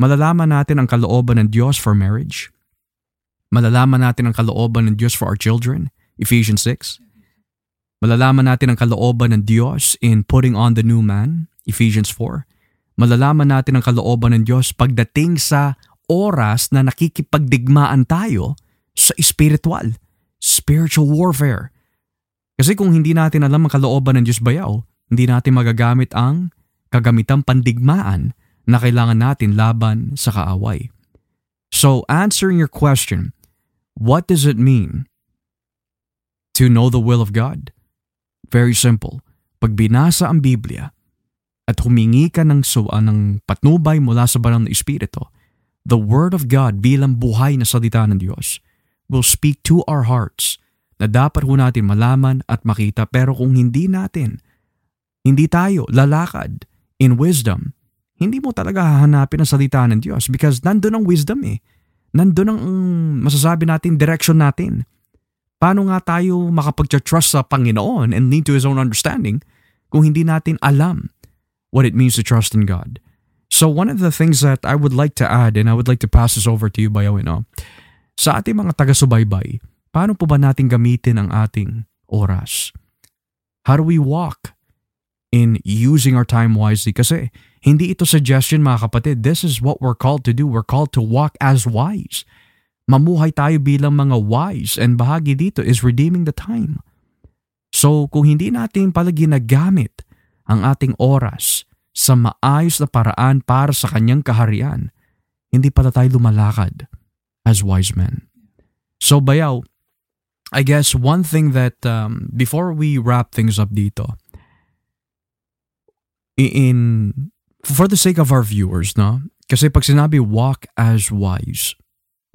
malalaman natin ang kalooban ng Diyos for marriage. Malalaman natin ang kalooban ng Diyos for our children, Ephesians 6. Malalaman natin ang kalooban ng Diyos in putting on the new man, Ephesians 4. Malalaman natin ang kalooban ng Diyos pagdating sa oras na nakikipagdigmaan tayo sa spiritual, spiritual warfare. Kasi kung hindi natin alam ang kalooban ng Diyos bayaw, hindi natin magagamit ang kagamitang pandigmaan na kailangan natin laban sa kaaway. So answering your question, what does it mean to know the will of God? Very simple. Pag binasa ang Biblia at humingi ka ng, suwa ng patnubay mula sa banal na Espiritu, the Word of God bilang buhay na salita ng Diyos will speak to our hearts na dapat ho natin malaman at makita pero kung hindi natin, hindi tayo lalakad in wisdom, hindi mo talaga hahanapin ang salita ng Diyos because nandun ang wisdom eh. Nandun ang masasabi natin, direction natin. Paano nga tayo makapag-trust sa Panginoon and lean to His own understanding kung hindi natin alam what it means to trust in God? So one of the things that I would like to add and I would like to pass this over to you, Bayaw, no? sa ating mga taga-subaybay, paano po ba natin gamitin ang ating oras? How do we walk in using our time wisely? Kasi hindi ito suggestion mga kapatid. This is what we're called to do. We're called to walk as wise. Mamuhay tayo bilang mga wise and bahagi dito is redeeming the time. So kung hindi natin pala ginagamit ang ating oras sa maayos na paraan para sa kanyang kaharian, hindi pala tayo lumalakad as wise men. So bayaw, I guess one thing that um, before we wrap things up dito, in for the sake of our viewers, no? Kasi pag sinabi walk as wise,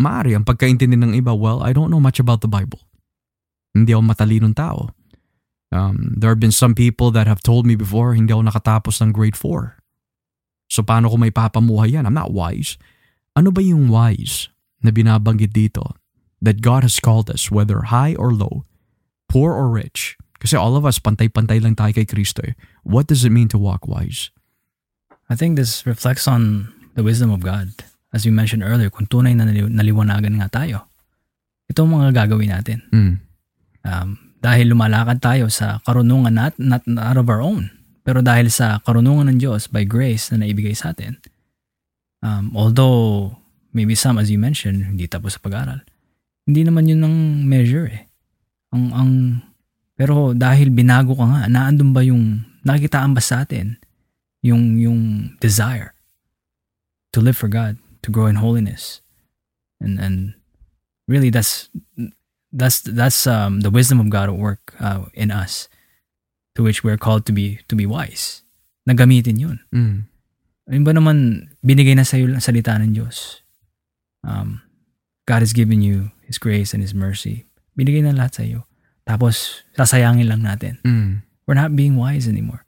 maari ang pagkaintindi ng iba, well, I don't know much about the Bible. Hindi ako matalinong tao. Um, there have been some people that have told me before, hindi ako nakatapos ng grade 4. So paano ko may papamuhay yan? I'm not wise. Ano ba yung wise na binabanggit dito? That God has called us, whether high or low, poor or rich. Kasi all of us, pantay-pantay lang tayo kay Kristo. Eh. What does it mean to walk wise? I think this reflects on the wisdom of God. As you mentioned earlier, kung tunay na nali- naliwanagan nga tayo, ito ang mga gagawin natin. Mm. Um, dahil lumalakad tayo sa karunungan not, not, not out of our own, pero dahil sa karunungan ng Diyos by grace na naibigay sa atin, um, although maybe some, as you mentioned, hindi tapos sa pag-aral, hindi naman yun ang measure eh. Ang, ang, pero dahil binago ka nga, naandun ba yung, nakikitaan ba sa atin yung, yung desire to live for God, to grow in holiness. And, and really that's, that's, that's um, the wisdom of God at work uh, in us to which we're called to be, to be wise. Nagamitin yun. Mm. Ayun ba naman, binigay na sa'yo ang salita ng Diyos. Um, God has given you His grace and His mercy. Binigay na lahat sa'yo. Tapos, sasayangin lang natin. Mm. We're not being wise anymore.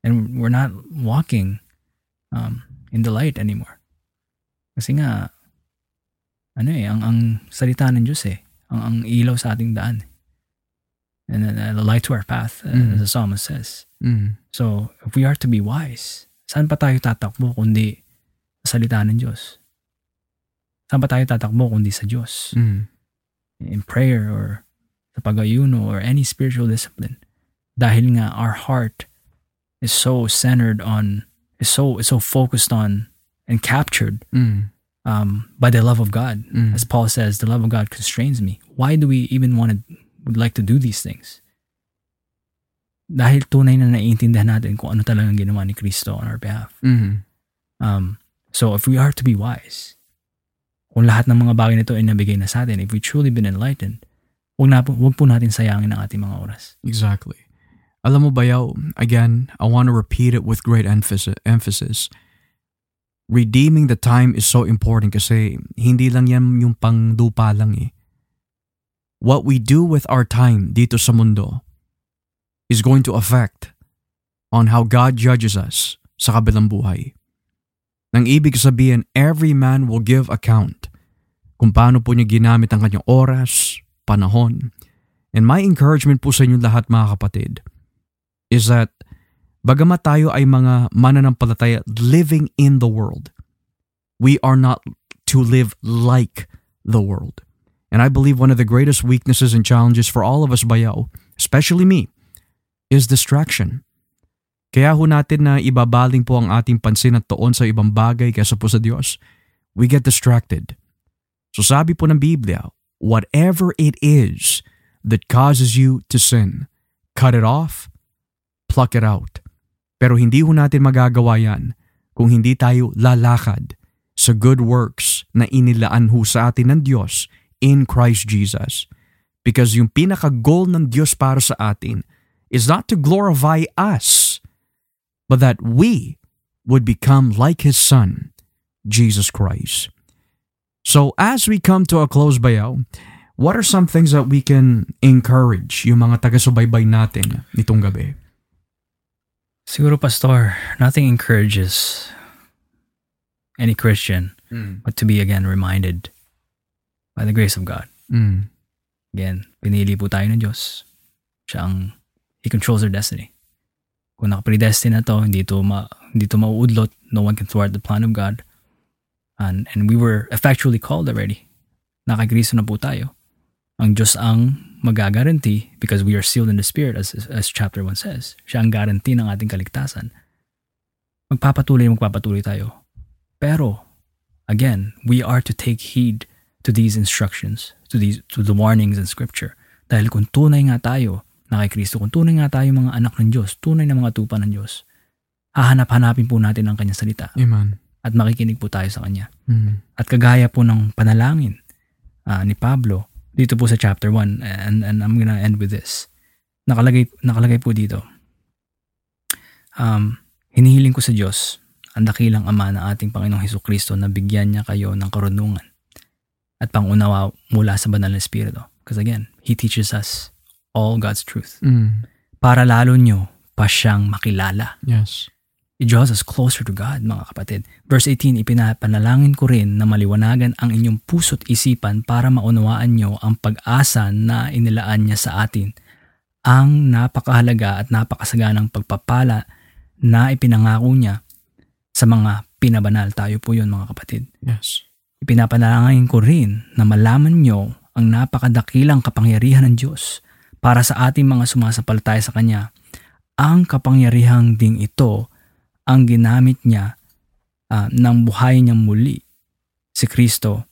And we're not walking um, in the light anymore. Kasi nga, ano eh, ang, ang salita ng Diyos eh, ang, ang ilaw sa ating daan. And uh, the light to our path, uh, Mm. as the psalmist says. Mm. So, if we are to be wise, saan pa tayo tatakbo kundi sa salita ng Diyos? Saan pa tayo tatakbo kundi sa Diyos? Mm. In prayer or sa pag-ayuno or any spiritual discipline. Dahil nga our heart is so centered on, is so, is so focused on and captured Mm. um, by the love of God. Mm. As Paul says, the love of God constrains me. Why do we even want to, would like to do these things? Dahil tunay na naiintindihan natin kung ano talagang ginawa ni Kristo on our behalf. Mm. Um, so if we are to be wise, kung lahat ng mga bagay nito ay nabigay na sa atin, if we truly been enlightened, huwag, na, huwag po natin sayangin ang ating mga oras. Exactly. Alam mo ba, Yaw, again, I want to repeat it with great emphasis. emphasis. Redeeming the time is so important kasi hindi lang yan yung pangdupa lang eh. What we do with our time dito sa mundo is going to affect on how God judges us sa kabilang buhay. Nang ibig sabihin, every man will give account kung paano po niya ginamit ang kanyang oras, panahon, And my encouragement po sa inyo lahat mga kapatid is that bagamat tayo ay mga mananampalataya living in the world, we are not to live like the world. And I believe one of the greatest weaknesses and challenges for all of us bayaw, especially me, is distraction. Kaya ho natin na ibabaling po ang ating pansin at toon sa ibang bagay kaysa po sa Diyos. We get distracted. So sabi po ng Biblia, whatever it is that causes you to sin, cut it off, pluck it out. Pero hindi ho natin magagawa yan kung hindi tayo lalakad sa good works na inilaan ho sa atin ng Diyos in Christ Jesus. Because yung pinaka-goal ng Diyos para sa atin is not to glorify us, but that we would become like His Son, Jesus Christ. So as we come to a close bayaw, what are some things that we can encourage yung mga taga-subaybay natin nitong gabi? Siguro, Pastor, nothing encourages any Christian Mm. but to be again reminded by the grace of God. Mm. Again, pinili po tayo ng Diyos. Siya ang, He controls our destiny. Kung nakapredestined na to, hindi to, ma, hindi to mauudlot. No one can thwart the plan of God. And, and we were effectually called already. Nakagriso na po tayo. Ang Diyos ang magagaranti because we are sealed in the Spirit as, as chapter 1 says. Siya ang guarantee ng ating kaligtasan. Magpapatuloy magpapatuloy tayo. Pero, again, we are to take heed to these instructions, to these to the warnings in Scripture. Dahil kung tunay nga tayo na kay Kristo, kung tunay nga tayo mga anak ng Diyos, tunay na mga tupa ng Diyos, hahanap-hanapin po natin ang kanyang salita Amen. At makikinig po tayo sa kanya. Mm. At kagaya po ng panalangin ah, ni Pablo dito po sa chapter 1 and, and I'm gonna end with this. Nakalagay, nakalagay po dito. Um, hinihiling ko sa Diyos ang dakilang Ama ng ating Panginoong Heso Kristo na bigyan niya kayo ng karunungan at pangunawa mula sa banal na Espiritu. Because again, He teaches us all God's truth. Mm. Para lalo nyo pa siyang makilala. Yes. It draws us closer to God, mga kapatid. Verse 18, ipinapanalangin ko rin na maliwanagan ang inyong puso't isipan para maunawaan nyo ang pag-asa na inilaan niya sa atin. Ang napakahalaga at napakasaganang pagpapala na ipinangako niya sa mga pinabanal. Tayo po yun, mga kapatid. Yes. Ipinapanalangin ko rin na malaman nyo ang napakadakilang kapangyarihan ng Diyos para sa ating mga sumasampalataya sa Kanya. Ang kapangyarihang ding ito ang ginamit niya ah, nang buhayin niyang muli si Kristo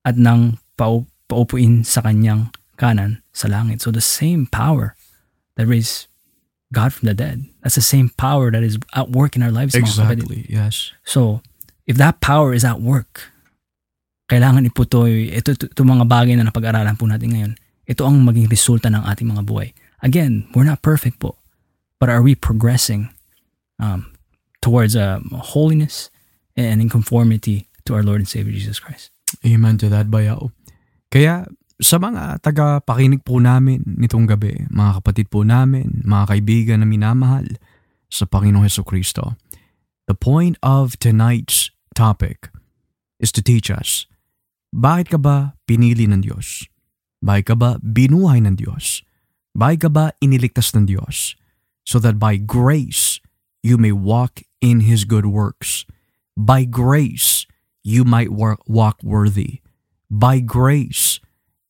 at nang pau- paupuin sa kanyang kanan sa langit. So the same power that raised God from the dead, that's the same power that is at work in our lives. Exactly. Yes. So, if that power is at work, kailangan iputoy, ito, ito, ito mga bagay na napag-aralan po natin ngayon, ito ang maging resulta ng ating mga buhay. Again, we're not perfect po, but are we progressing um, towards uh, holiness and in conformity to our Lord and Savior Jesus Christ? Amen to that, bayaw. Kaya sa mga taga-pakinig po namin nitong gabi, mga kapatid po namin, mga kaibigan na minamahal sa Panginoong Heso Kristo, the point of tonight's topic is to teach us, bakit ka ba pinili ng Diyos? Bakit ka ba binuhay ng Diyos? Bakit ka ba iniligtas ng Diyos? So that by grace, you may walk in His good works. By grace, you might walk worthy. By grace,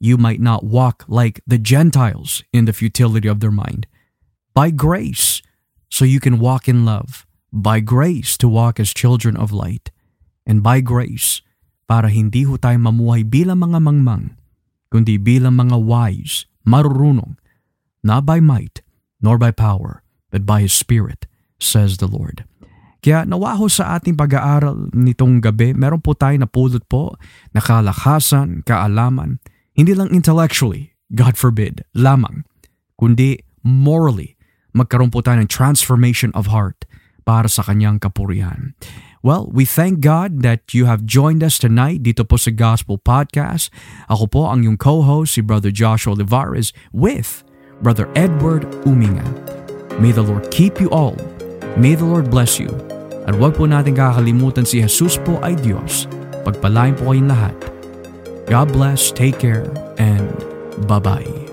you might not walk like the Gentiles in the futility of their mind. By grace, so you can walk in love. By grace, to walk as children of light. And by grace, para hindi ho tayo mamuhay bilang mga mangmang, kundi bilang mga wise, marurunong, not by might, nor by power, but by His Spirit, says the Lord. Kaya nawa ho sa ating pag-aaral nitong gabi, meron po tayo na pulot po na kalakasan, kaalaman, hindi lang intellectually, God forbid, lamang, kundi morally, magkaroon po tayo ng transformation of heart para sa kanyang kapurihan. Well, we thank God that you have joined us tonight dito po sa Gospel Podcast. Ako po ang yung co-host, si Brother Joshua Olivares with Brother Edward Uminga. May the Lord keep you all. May the Lord bless you. At huwag po natin kakalimutan si Jesus po ay Diyos. Pagpalain po kayong lahat. God bless, take care, and bye-bye.